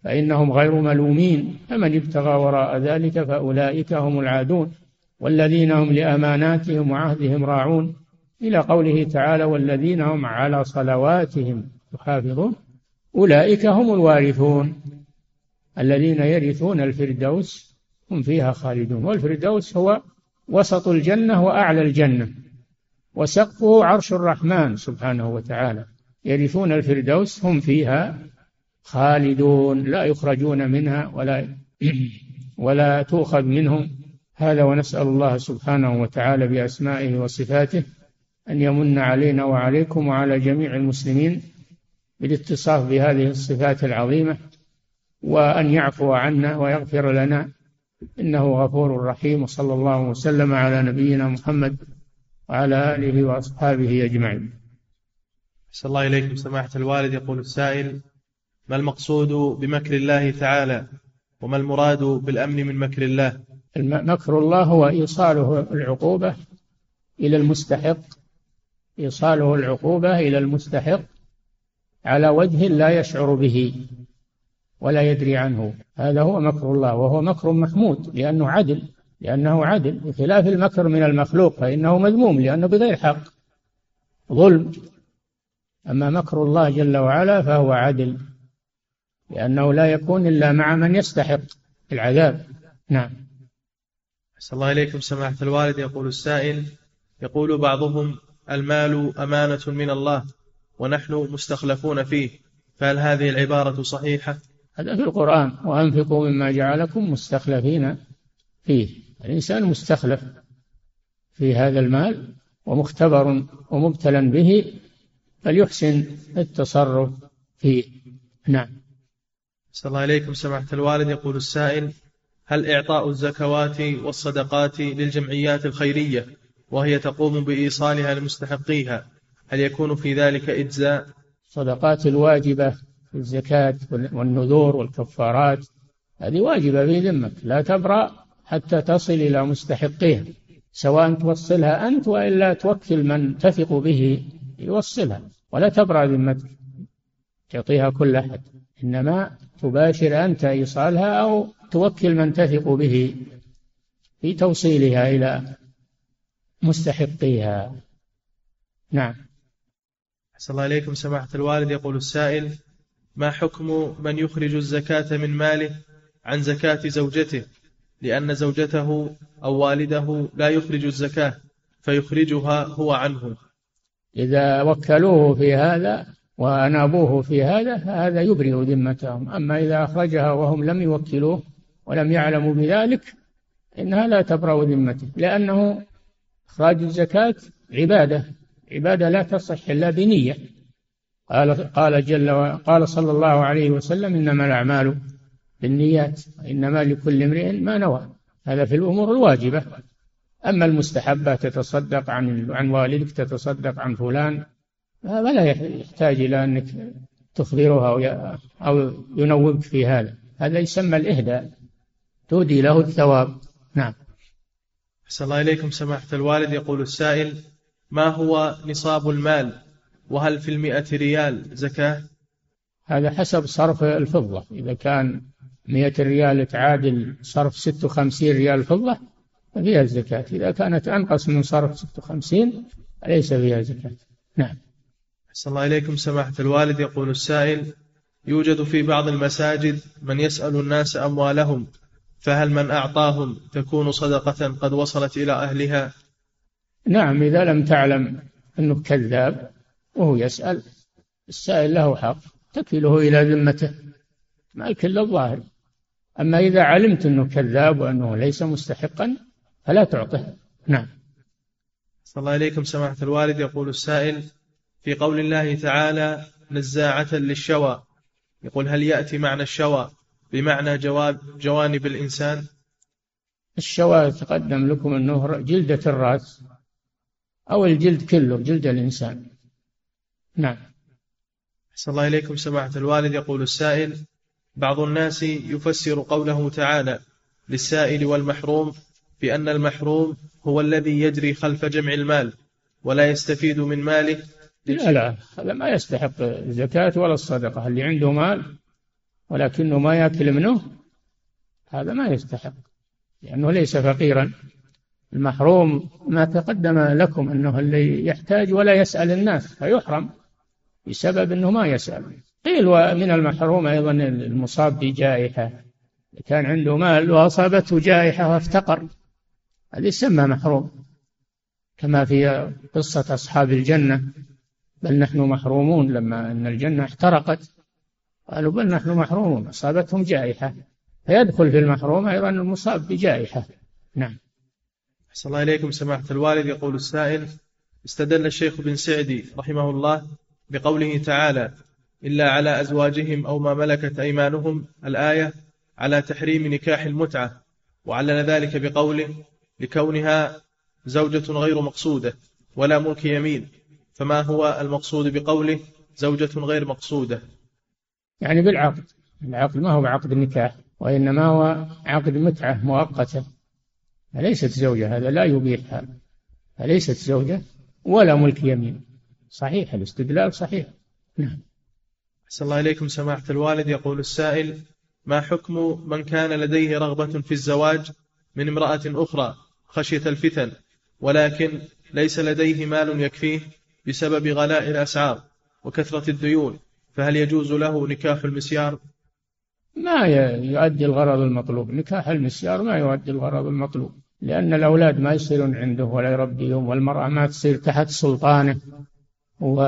فإنهم غير ملومين. فمن ابتغى وراء ذلك فأولئك هم العادون. والذين هم لأماناتهم وعهدهم راعون إلى قوله تعالى والذين هم على صلواتهم يحافظون أولئك هم الوارثون. الذين يرثون الفردوس هم فيها خالدون. والفردوس هو وسط الجنة وأعلى الجنة وسقفه عرش الرحمن سبحانه وتعالى. يرثون الفردوس هم فيها خالدون. لا يخرجون منها ولا ولا تؤخذ منهم. هذا ونسأل الله سبحانه وتعالى بأسمائه وصفاته أن يمن علينا وعليكم وعلى جميع المسلمين بالاتصاف بهذه الصفات العظيمة وأن يعفو عنا ويغفر لنا إنه غفور رحيم وصلى الله وسلم على نبينا محمد وعلى آله وأصحابه أجمعين. صلى الله إليكم سماحة الوالد. يقول السائل ما المقصود بمكر الله تعالى وما المراد بالأمن من مكر الله؟ مكر الله هو إيصاله العقوبة إلى المستحق إيصاله العقوبة إلى المستحق على وجه لا يشعر به ولا يدري عنه. هذا هو مكر الله وهو مكر محمود لأنه عدل لأنه عدل. بخلاف المكر من المخلوق فإنه مذموم لأنه بغير حق. ظلم. أما مكر الله جل وعلا فهو عدل لأنه لا يكون إلا مع من يستحق العذاب. نعم. أحسن الله إليكم سماحة الوالد. يقول السائل يقول بعضهم المال أمانة من الله ونحن مستخلفون فيه فهل هذه العبارة صحيحة؟ هذا في القرآن. وأنفقوا مما جعلكم مستخلفين فيه. الإنسان مستخلف في هذا المال ومختبر ومبتلى به فليحسن التصرف فيه. نعم. صلى الله عليكم سماحة الوالد. يقول السائل هل إعطاء الزكوات والصدقات للجمعيات الخيرية وهي تقوم بإيصالها لمستحقيها؟ هل يكون في ذلك إجزاء؟ الصدقات الواجبة الزكاة والنذور والكفارات هذه واجبة في ذمك لا تبرأ حتى تصل إلى مستحقيها سواء توصلها أنت وإلا توكل من تثق به يوصلها ولا تبرأ ذمتك تعطيها كل أحد إنما تباشر أنت إيصالها أو توكل من تثق به في توصيلها إلى مستحقيها. نعم. أحسن الله إليكم سماحة الوالد. يقول السائل ما حكم من يخرج الزكاة من ماله عن زكاة زوجته؟ لأن زوجته أو والده لا يخرج الزكاة فيخرجها هو عنه. إذا وكلوه في هذا وأنابوه في هذا فهذا يبرئ ذمتهم. أما إذا أخرجها وهم لم يوكلوه ولم يعلموا بذلك إنها لا تبرأ ذمته لأنه إخراج الزكاة عبادة عبادة لا تصح إلا بنية. قال قال جل قال صلى الله عليه وسلم إنما الأعمال بالنيات إنما لكل امرئ ما نوى. هذا في الأمور الواجبة. أما المستحبات تتصدق عن عن والدك تتصدق عن فلان هذا لا يحتاج إلى أنك تخبره أو أو ينوبك في هذا. هذا يسمى الإهداء. تودي له الثواب. نعم. أحسن الله إليكم سماحة الوالد. يقول السائل ما هو نصاب المال؟ وهل في المئة ريال زكاة؟ هذا حسب صرف الفضة. إذا كان مئة ريال تعادل صرف ست وخمسين ريال فضة فيها الزكاة. إذا كانت أنقص من صرف ست وخمسين ليس فيها زكاة. نعم. أحسن الله إليكم سماحة الوالد. يقول السائل يوجد في بعض المساجد من يسأل الناس أموالهم. فهل من أعطاهم تكون صدقة قد وصلت إلى أهلها؟ نعم إذا لم تعلم أنه كذاب وهو يسأل السائل له حق تكله إلى ذمته. ما الكل الظاهر. أما إذا علمت أنه كذاب وأنه ليس مستحقا فلا تعطه. نعم. صلى الله إليكم سماحة الوالد. يقول السائل في قول الله تعالى نزاعة للشوى. يقول هل يأتي معنى الشوى؟ بمعنى جواب جوانب الإنسان؟ الشوى تقدم لكم أنه جلدة الرأس أو الجلد كله جلد الإنسان. نعم. أحسن الله إليكم سماحة الوالد. يقول السائل بعض الناس يفسر قوله تعالى للسائل والمحروم بأن المحروم هو الذي يجري خلف جمع المال ولا يستفيد من ماله. لا لا هذا ما يستحق الزكاة ولا الصدقة. اللي عنده مال ولكنه ما يأكل منه هذا ما يستحق لأنه ليس فقيرا. المحروم ما تقدم لكم أنه اللي يحتاج ولا يسأل الناس فيحرم بسبب أنه ما يسأل. قيل ومن المحروم أيضا المصاب بجائحة كان عنده مال وأصابته جائحة وافتقر. هذا يسمى محروم كما في قصة أصحاب الجنة. بل نحن محرومون لما أن الجنة احترقت. قالوا بل نحن محرومون. أصابتهم جائحة. فيدخل في المحروم أيضا المصاب بجائحة. نعم. أحسن الله إليكم سماحة الوالد. يقول السائل استدل الشيخ بن سعدي رحمه الله بقوله تعالى إلا على أزواجهم أو ما ملكت أيمانهم الآية على تحريم نكاح المتعة وعلل ذلك بقوله لكونها زوجة غير مقصودة ولا ملك يمين فما هو المقصود بقوله زوجة غير مقصودة؟ يعني بالعقد. العقد ما هو بعقد النكاح وإنما هو عقد متعة مؤقتة. فليست زوجة هذا لا يبيحها. فليست زوجة ولا ملك يمين. صحيح الاستدلال صحيح. نعم. أحسن الله إليكم سماحة الوالد. يقول السائل ما حكم من كان لديه رغبة في الزواج من امرأة أخرى خشية الفتن ولكن ليس لديه مال يكفيه بسبب غلاء الأسعار وكثرة الديون؟ فهل يجوز له نكاح المسيار؟ ما يؤدي الغرض المطلوب. نكاح المسيار ما يؤدي الغرض المطلوب لأن الأولاد ما يصيرون عنده ولا يربيهم والمرأة ما تصير تحت سلطانه و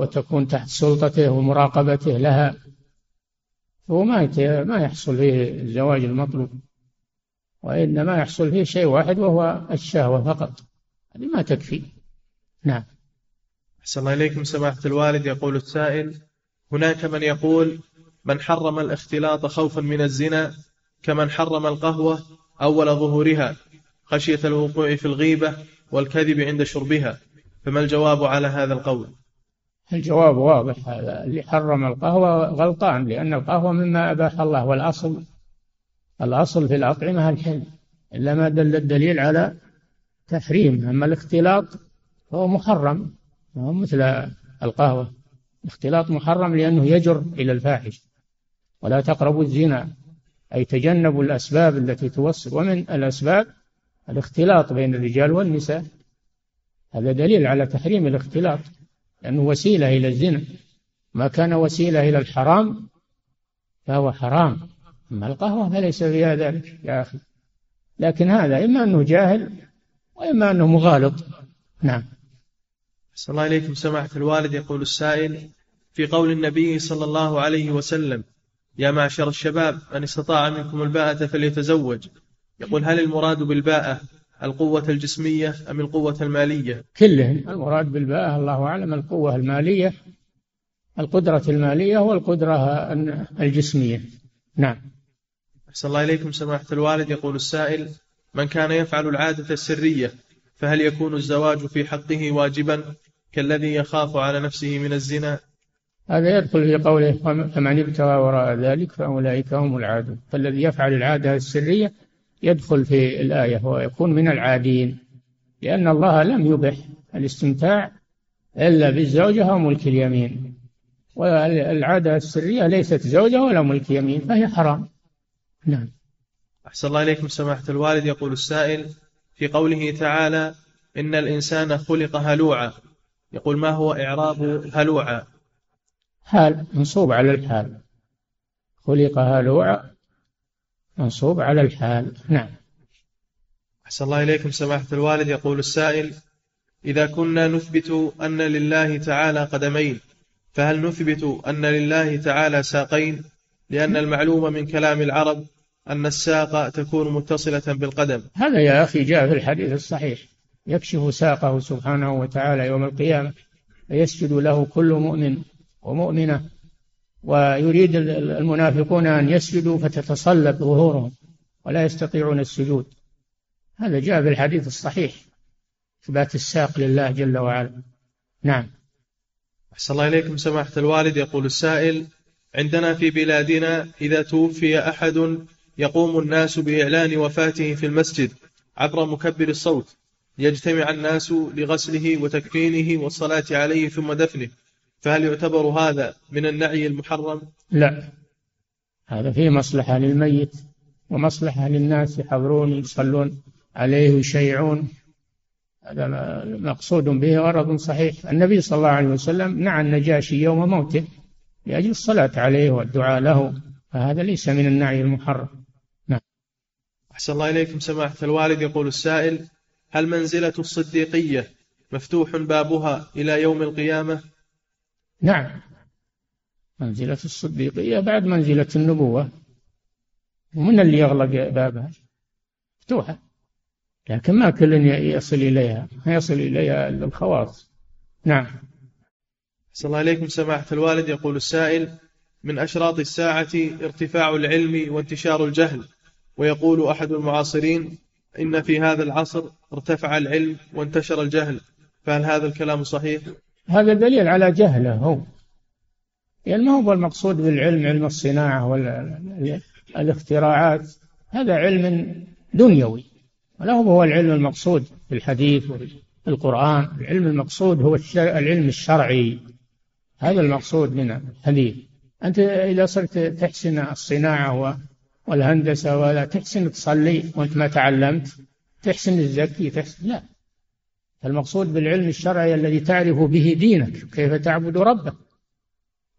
وتكون تحت سلطته ومراقبته لها. هو ما ما يحصل فيه الزواج المطلوب وإنما يحصل فيه شيء واحد وهو الشهوة فقط. هذه ما تكفي. نعم. أحسن الله إليكم سماحة الوالد. يقول السائل هناك من يقول من حرم الاختلاط خوفا من الزنا كمن حرم القهوة أول ظهورها خشية الوقوع في الغيبة والكذب عند شربها. فما الجواب على هذا القول؟ الجواب واضح. هذا اللي حرم القهوة غلطان لأن القهوة مما أباح الله والأصل الأصل في الأطعمة الحل. إلا ما دل الدليل على تحريم. أما الاختلاط فهو محرم. مثل القهوة. الاختلاط محرم لأنه يجر إلى الفاحش. ولا تقربوا الزنا. أي تجنبوا الأسباب التي توصل ومن الأسباب الاختلاط بين الرجال والنساء. هذا دليل على تحريم الاختلاط. لأنه وسيلة إلى الزنا. ما كان وسيلة إلى الحرام فهو حرام. أما القهوة فليس فيها ذلك يا أخي. لكن هذا إما أنه جاهل وإما أنه مغالط. نعم. صلى الله عليكم سماحة الوالد يقول السائل في قول النبي صلى الله عليه وسلم يا معشر الشباب من استطاع منكم الباءة فليتزوج. يقول هل المراد بالباءة القوة الجسمية أم القوة المالية؟ كلهم. المراد بالباء الله أعلم القوة المالية القدرة المالية والقدرة الجسمية. نعم. أحسن الله إليكم. سماحة الوالد يقول السائل من كان يفعل العادة السرية فهل يكون الزواج في حقه واجبا؟ كالذي يخاف على نفسه من الزنا؟ هذا يدخل في قوله فمن ابتغى وراء ذلك فأولئك هم العادون. فالذي يفعل العادة السرية يدخل في الآية ويكون من العادين لأن الله لم يبح الاستمتاع إلا بالزوجة أو ملك اليمين. والعادة السرية ليست زوجة ولا ملك يمين فهي حرام. نعم. أحسن الله إليكم سماحة الوالد. يقول السائل في قوله تعالى إن الإنسان خلق هلوعا. يقول ما هو إعراب هلوعا حال منصوب على الحال. خلق هلوعا منصوب على الحال. نعم. أحسن الله إليكم سماحة الوالد. يقول السائل إذا كنا نثبت أن لله تعالى قدمين فهل نثبت أن لله تعالى ساقين؟ لأن المعلوم من كلام العرب أن الساق تكون متصلة بالقدم. هذا يا أخي جاء في الحديث الصحيح. يكشف ساقه سبحانه وتعالى يوم القيامة فيسجد له كل مؤمن ومؤمنة ويريد المنافقون أن يسجدوا فتتصلب ظهورهم ولا يستطيعون السجود. هذا جاء في الحديث الصحيح إثبات الساق لله جل وعلا. نعم. أحسن الله إليكم. سماحة الوالد يقول السائل عندنا في بلادنا إذا توفي أحد يقوم الناس بإعلان وفاته في المسجد عبر مكبر الصوت. يجتمع الناس لغسله وتكفينه والصلاة عليه ثم دفنه. فهل يعتبر هذا من النعي المحرم؟ لا. هذا فيه مصلحة للميت ومصلحة للناس. يحضرون يصلون عليه ويشيعون هذا مقصود به غرض صحيح. النبي صلى الله عليه وسلم نعى النجاشي يوم موته لأجل الصلاة عليه والدعاء له فهذا ليس من النعي المحرم. نعم. أحسن الله إليكم سماحة الوالد. يقول السائل هل منزلة الصديقية مفتوح بابها إلى يوم القيامة؟ نعم. منزلة الصديقية بعد منزلة النبوة. ومن اللي يغلق بابها؟ مفتوحة. لكن ما كل يصل إليها ما يصل إليها إلا الخواص. نعم. صلى الله عليكم سماحة الوالد. يقول السائل من أشراط الساعة ارتفاع العلم وانتشار الجهل. ويقول أحد المعاصرين إن في هذا العصر ارتفع العلم وانتشر الجهل فهل هذا الكلام صحيح؟ هذا دليل على جهله هو. يعني ما هو المقصود بالعلم علم الصناعة والاختراعات هذا علم دنيوي ولا هو العلم المقصود في الحديث والقرآن. العلم المقصود هو العلم الشرعي. هذا المقصود من الحديث. أنت إذا صرت تحسن الصناعة والهندسة ولا تحسن تصلي وأنت ما تعلمت تحسن الزكي تحسن لا. المقصود بالعلم الشرعي الذي تعرف به دينك كيف تعبد ربك.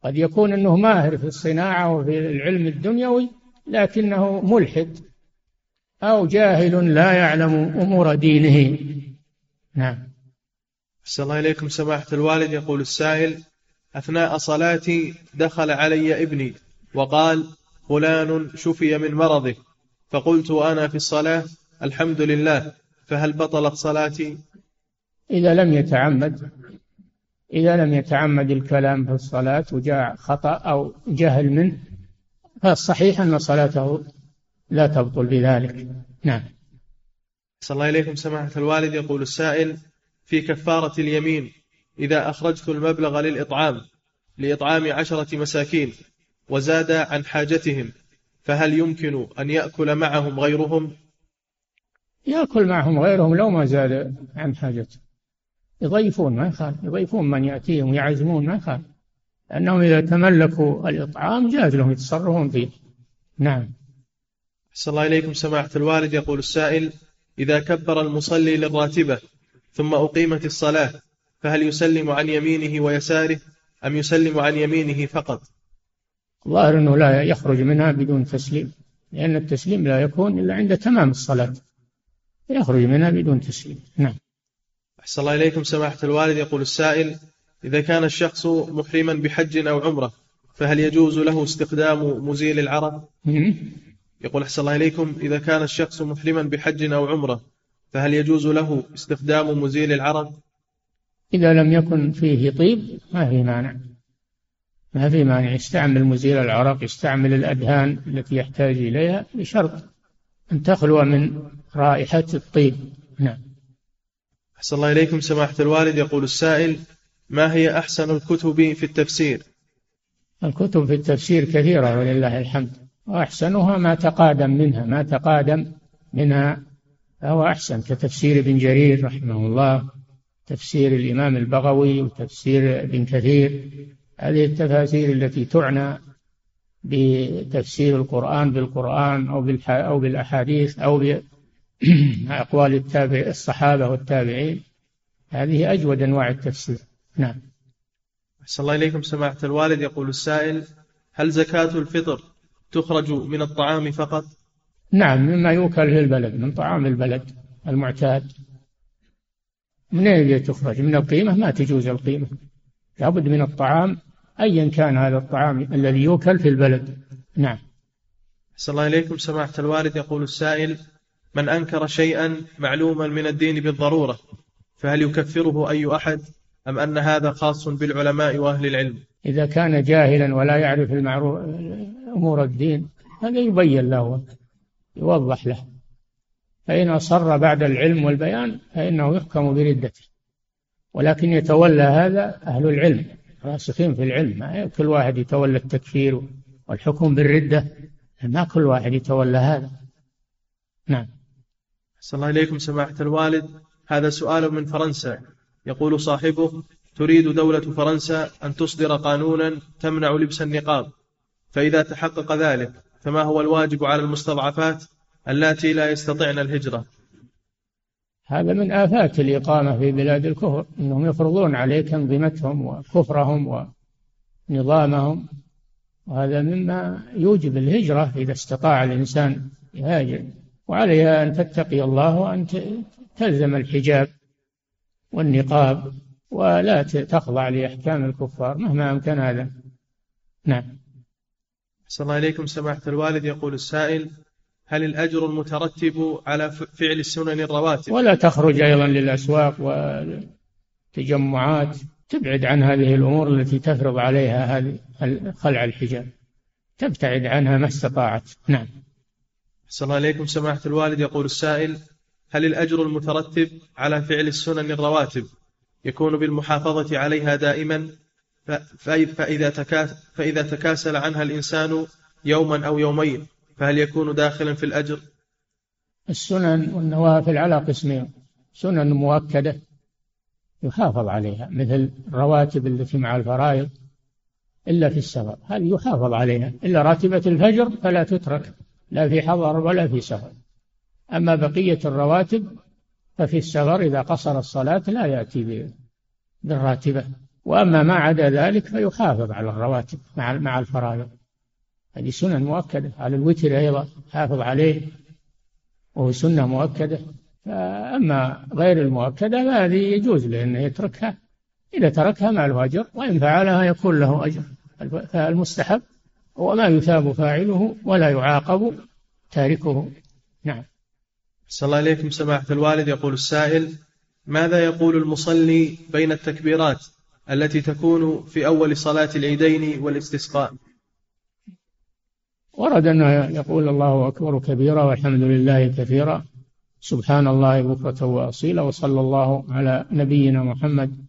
قد يكون أنه ماهر في الصناعة وفي العلم الدنيوي لكنه ملحد أو جاهل لا يعلم أمور دينه. نعم. أحسن الله إليكم سماحة الوالد. يقول السائل أثناء صلاتي دخل علي ابني وقال فلان شفي من مرضه. فقلت أنا في الصلاة الحمد لله فهل بطلت صلاتي؟ إذا لم يتعمد إذا لم يتعمد الكلام في الصلاة وجاء خطأ أو جهل منه فالصحيح أن صلاته لا تبطل بذلك. نعم. صلى الله إليكم سماحة الوالد. يقول السائل في كفارة اليمين إذا أخرجت المبلغ للإطعام لإطعام عشرة مساكين وزاد عن حاجتهم فهل يمكن أن يأكل معهم غيرهم؟ يأكل معهم غيرهم لو ما زاد عن حاجته يضيفون ما يخالف يضيفون من يأتيهم يعزمون ما يخالف. لأنهم إذا تملكوا الإطعام جاز لهم يتصرفون فيه. نعم. صلى الله إليكم سماحة الوالد. يقول السائل إذا كبر المصلي للراتبة ثم أقيمت الصلاة فهل يسلم عن يمينه ويساره أم يسلم عن يمينه فقط؟ الظاهر أنه لا يخرج منها بدون تسليم لأن التسليم لا يكون إلا عند تمام الصلاة. يخرج منها بدون تسليم. نعم. أحسن الله إليكم سماحة الوالد. يقول السائل إذا كان الشخص محرما بحج أو عمرة فهل يجوز له استخدام مزيل العرق يقول أحسن الله إليكم. إذا كان الشخص محرما بحج أو عمرة فهل يجوز له استخدام مزيل العرق إذا لم يكن فيه طيب ما في مانع. ما في مانع. يستعمل مزيل العرق يستعمل الأدهان التي يحتاج إليها بشرط أن تخلو من رائحة الطيب. نعم. أحسن الله إليكم سماحة الوالد. يقول السائل ما هي أحسن الكتب في التفسير؟ الكتب في التفسير كثيرة ولله الحمد وأحسنها ما تقادم منها ما تقادم منها فهو أحسن. كتفسير ابن جرير رحمه الله تفسير الإمام البغوي وتفسير ابن كثير هذه التفاسير التي تعنى بتفسير القرآن بالقرآن أو أو بالأحاديث أو بأقوال التابع الصحابة والتابعين. هذه أجود أنواع التفسير. نعم. أحسن الله إليكم سماحة الوالد. يقول السائل هل زكاة الفطر تخرج من الطعام فقط؟ نعم مما يوكل في البلد من طعام البلد المعتاد. من أين تخرج؟ من القيمة؟ ما تجوز القيمة. لابد من الطعام أيا كان هذا الطعام الذي يوكل في البلد. نعم. أحسن الله إليكم. سماحة الوالد يقول السائل من أنكر شيئا معلوما من الدين بالضرورة فهل يكفره أي أحد أم أن هذا خاص بالعلماء وأهل العلم؟ إذا كان جاهلا ولا يعرف المعروف أمور الدين هذا يبين له يوضح له. فإن أصر بعد العلم والبيان فإنه يحكم بردته. ولكن يتولى هذا أهل العلم. راسخين في العلم ما كل واحد يتولى التكفير والحكم بالردة ما كل واحد يتولى هذا. نعم. صلى الله إليكم سماحة الوالد. هذا سؤال من فرنسا. يقول صاحبه تريد دولة فرنسا أن تصدر قانونا تمنع لبس النقاب. فإذا تحقق ذلك فما هو الواجب على المستضعفات اللاتي لا يستطعن الهجرة؟ هذا من آفات الإقامة في بلاد الكفر أنهم يفرضون عليك أنظمتهم وكفرهم ونظامهم. وهذا مما يوجب الهجرة إذا استطاع الإنسان يهاجر. وعليها أن تتقي الله وأن تلزم الحجاب والنقاب ولا تخضع لأحكام الكفار مهما أمكن هذا. نعم. صلى الله إليكم سماحة الوالد. يقول السائل هل الأجر المترتب على فعل السنن الرواتب؟ ولا تخرج أيضا للأسواق والتجمعات. تبعد عن هذه الأمور التي تفرض عليها هذه خلع الحجاب. تبتعد عنها ما استطاعت. نعم. صلى الله عليكم. سماحة الوالد يقول السائل هل الأجر المترتب على فعل السنن الرواتب يكون بالمحافظة عليها دائما؟ فإذا, فإذا تكاسل عنها الإنسان يوما أو يومين فهل يكون داخلا في الأجر؟ السنن والنوافل على قسمين. سنن مؤكدة يحافظ عليها مثل الرواتب التي مع الفرائض إلا في السفر. هذه يحافظ عليها؟ إلا راتبة الفجر فلا تترك لا في حضر ولا في سفر. أما بقية الرواتب ففي السفر إذا قصر الصلاة لا يأتي بالراتبة. وأما ما عدا ذلك فيحافظ على الرواتب مع الفرائض. هذه سنن مؤكدة. على الوتر أيضا حافظ عليه وهو سنة مؤكدة. أما غير المؤكدة فهذه يجوز له أنه يتركها. إذا تركها ما له أجر وإن فعلها يكون له أجر. فالمستحب هو ما يثاب فاعله ولا يعاقب تاركه. نعم. صلى الله عليكم سماحة الوالد. يقول السائل ماذا يقول المصلي بين التكبيرات التي تكون في أول صلاة العيدين والاستسقاء؟ ورد أنه يقول الله أكبر كبيرا والحمد لله كثيرا. سبحان الله بكرة وأصيلا وصلى الله على نبينا محمد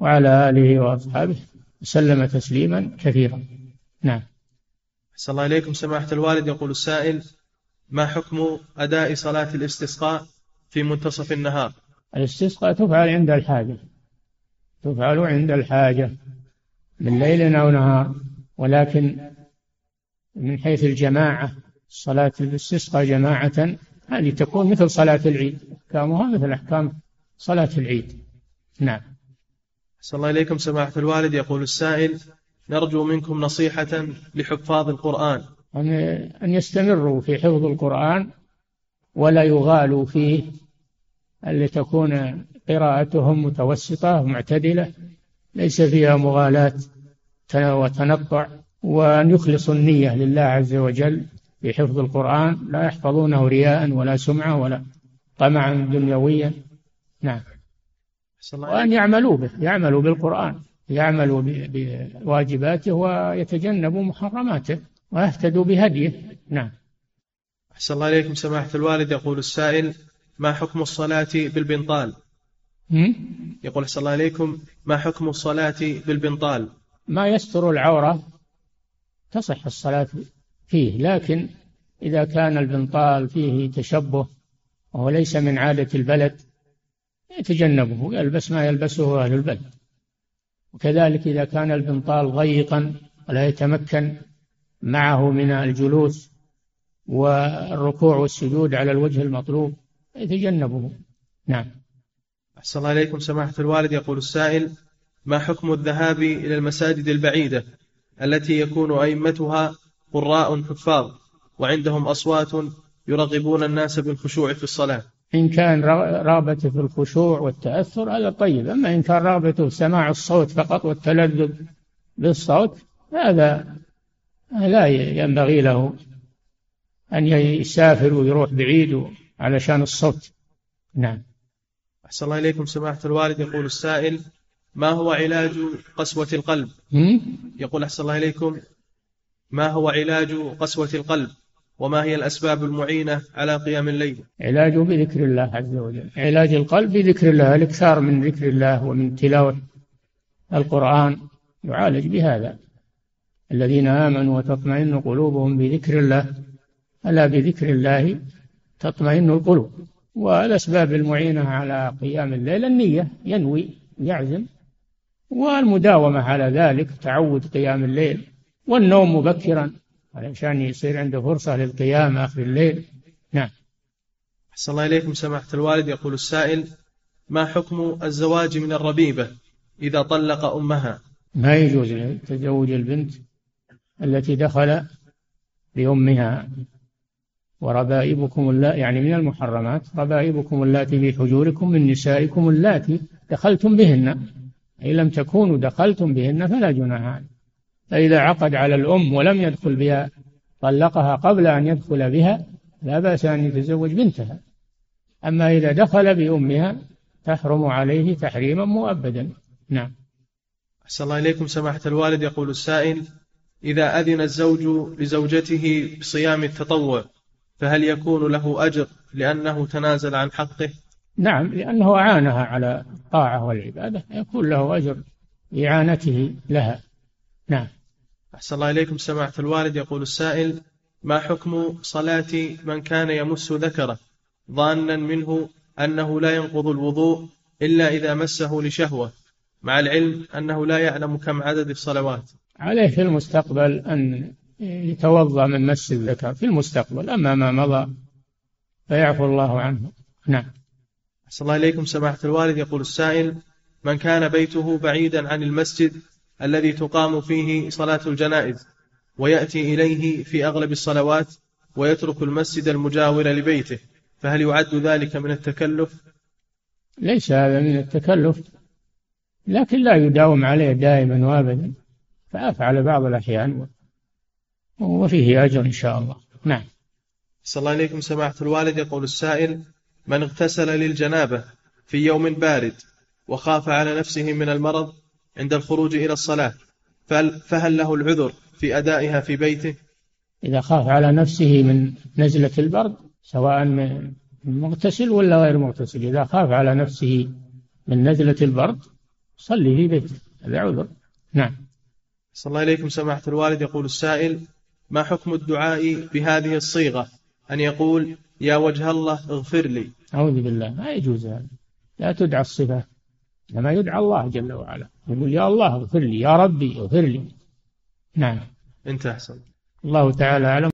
وعلى آله وأصحابه وسلم تسليما كثيرا. نعم. صلى الله عليكم سماحة الوالد. يقول السائل ما حكم أداء صلاة الاستسقاء في منتصف النهار؟ الاستسقاء تفعل عند الحاجة. تفعل عند الحاجة من ليل أو نهار ولكن من حيث الجماعة صلاة الاستسقاء جماعة هذه تكون مثل صلاة العيد أحكامها مثل أحكام صلاة العيد. نعم. صلى الله إليكم سماحة الوالد. يقول السائل نرجو منكم نصيحة لحفاظ القرآن. أن يستمروا في حفظ القرآن ولا يغالوا فيه لتكون قراءتهم متوسطة معتدلة ليس فيها مغالاة وتنطع وأن يخلصوا النية لله عز وجل في حفظ القرآن لا يحفظونه رياء ولا سمعة ولا طمعا دنيويا. نعم. وأن يعملوا به يعملوا بالقرآن يعملوا بواجباته ويتجنبوا محرماته ويهتدوا بهديه. نعم. أحسن الله إليكم سماحة الوالد. يقول السائل ما حكم الصلاة بالبنطال؟ يقول أحسن الله إليكم ما حكم الصلاة بالبنطال؟ ما يستر العورة تصح الصلاة فيه لكن إذا كان البنطال فيه تشبه وهو ليس من عادة البلد يتجنبه يلبس ما يلبسه أهل البلد. وكذلك إذا كان البنطال ضيقا ولا يتمكن معه من الجلوس والركوع والسجود على الوجه المطلوب يتجنبه. نعم. أحسن الله إليكم سماحة الوالد. يقول السائل ما حكم الذهاب إلى المساجد البعيدة؟ التي يكون أئمتها قراء حفاظ وعندهم أصوات يرغبون الناس بالخشوع في الصلاة. إن كان رغبته في الخشوع والتأثر هذا طيب أما إن كان رغبته في سماع الصوت فقط والتلذذ بالصوت هذا لا ينبغي له أن يسافر ويروح بعيد علشان الصوت. نعم. أحسن الله إليكم سماحة الوالد يقول السائل ما هو علاج قسوة القلب؟ يقول أحسن الله إليكم. ما هو علاج قسوة القلب؟ وما هي الأسباب المعينة على قيام الليل؟ علاجه بذكر الله عز وجل. علاج القلب بذكر الله الإكثار من ذكر الله ومن تلاوة القرآن يعالج بهذا. الذين آمنوا وتطمئن قلوبهم بذكر الله ألا بذكر الله تطمئن القلوب؟ والأسباب المعينة على قيام الليل النية ينوي يعزم والمداومة على ذلك تعود قيام الليل والنوم مبكرا. علشان يصير عنده فرصة للقيام آخر الليل. نعم. أحسن الله إليكم سماحة الوالد. يقول السائل ما حكم الزواج من الربيبة إذا طلق أمها؟ ما يجوز تزوج البنت التي دخل بأمها وربائبكم اللاتي يعني من المحرمات ربائبكم اللاتي في حجوركم من نسائكم اللاتي دخلتم بهن. أي لم تكونوا دخلتم بهن فلا جناح فإذا عقد على الأم ولم يدخل بها طلقها قبل أن يدخل بها لا بأس أن يتزوج بنتها. أما إذا دخل بأمها تحرم عليه تحريما مؤبدا. نعم. أحسن الله إليكم سماحة الوالد. يقول السائل إذا أذن الزوج لزوجته بصيام التطوع فهل يكون له أجر لأنه تنازل عن حقه؟ نعم لأنه أعانها على الطاعة والعبادة يكون له أجر إعانته لها. نعم. أحسن الله إليكم سماحة الوالد. يقول السائل ما حكم صلاة من كان يمس ذكره؟ ظانا منه أنه لا ينقض الوضوء إلا إذا مسه لشهوة مع العلم أنه لا يعلم كم عدد الصلوات. عليه في المستقبل أن يتوضأ من مس الذكر في المستقبل أما ما مضى فيعفو الله عنه. نعم. أحسن الله إليكم سماحة الوالد. يقول السائل من كان بيته بعيدا عن المسجد الذي تقام فيه صلاة الجنائز ويأتي إليه في أغلب الصلوات ويترك المسجد المجاور لبيته فهل يعد ذلك من التكلف؟ ليس هذا من التكلف لكن لا يداوم عليه دائما وابدا فأفعل بعض الأحيان وفيه أجر إن شاء الله. نعم. صلى الله عليكم سماحة الوالد. يقول السائل من اغتسل للجنابة في يوم بارد وخاف على نفسه من المرض عند الخروج إلى الصلاة فهل له العذر في أدائها في بيته؟ إذا خاف على نفسه من نزلة البرد سواء من مغتسل ولا غير مغتسل إذا خاف على نفسه من نزلة البرد صلي في بيته. هذا عذر. نعم. صلى الله عليكم سماحة الوالد. يقول السائل ما حكم الدعاء بهذه الصيغة؟ أن يقول يا وجه الله اغفر لي. أعوذ بالله. ما يجوز هذا. لا تدعى الصفة. إنما يدعى الله جل وعلا. يقول يا الله اغفر لي يا ربي اغفر لي. نعم. انتهى الله تعالى أعلم.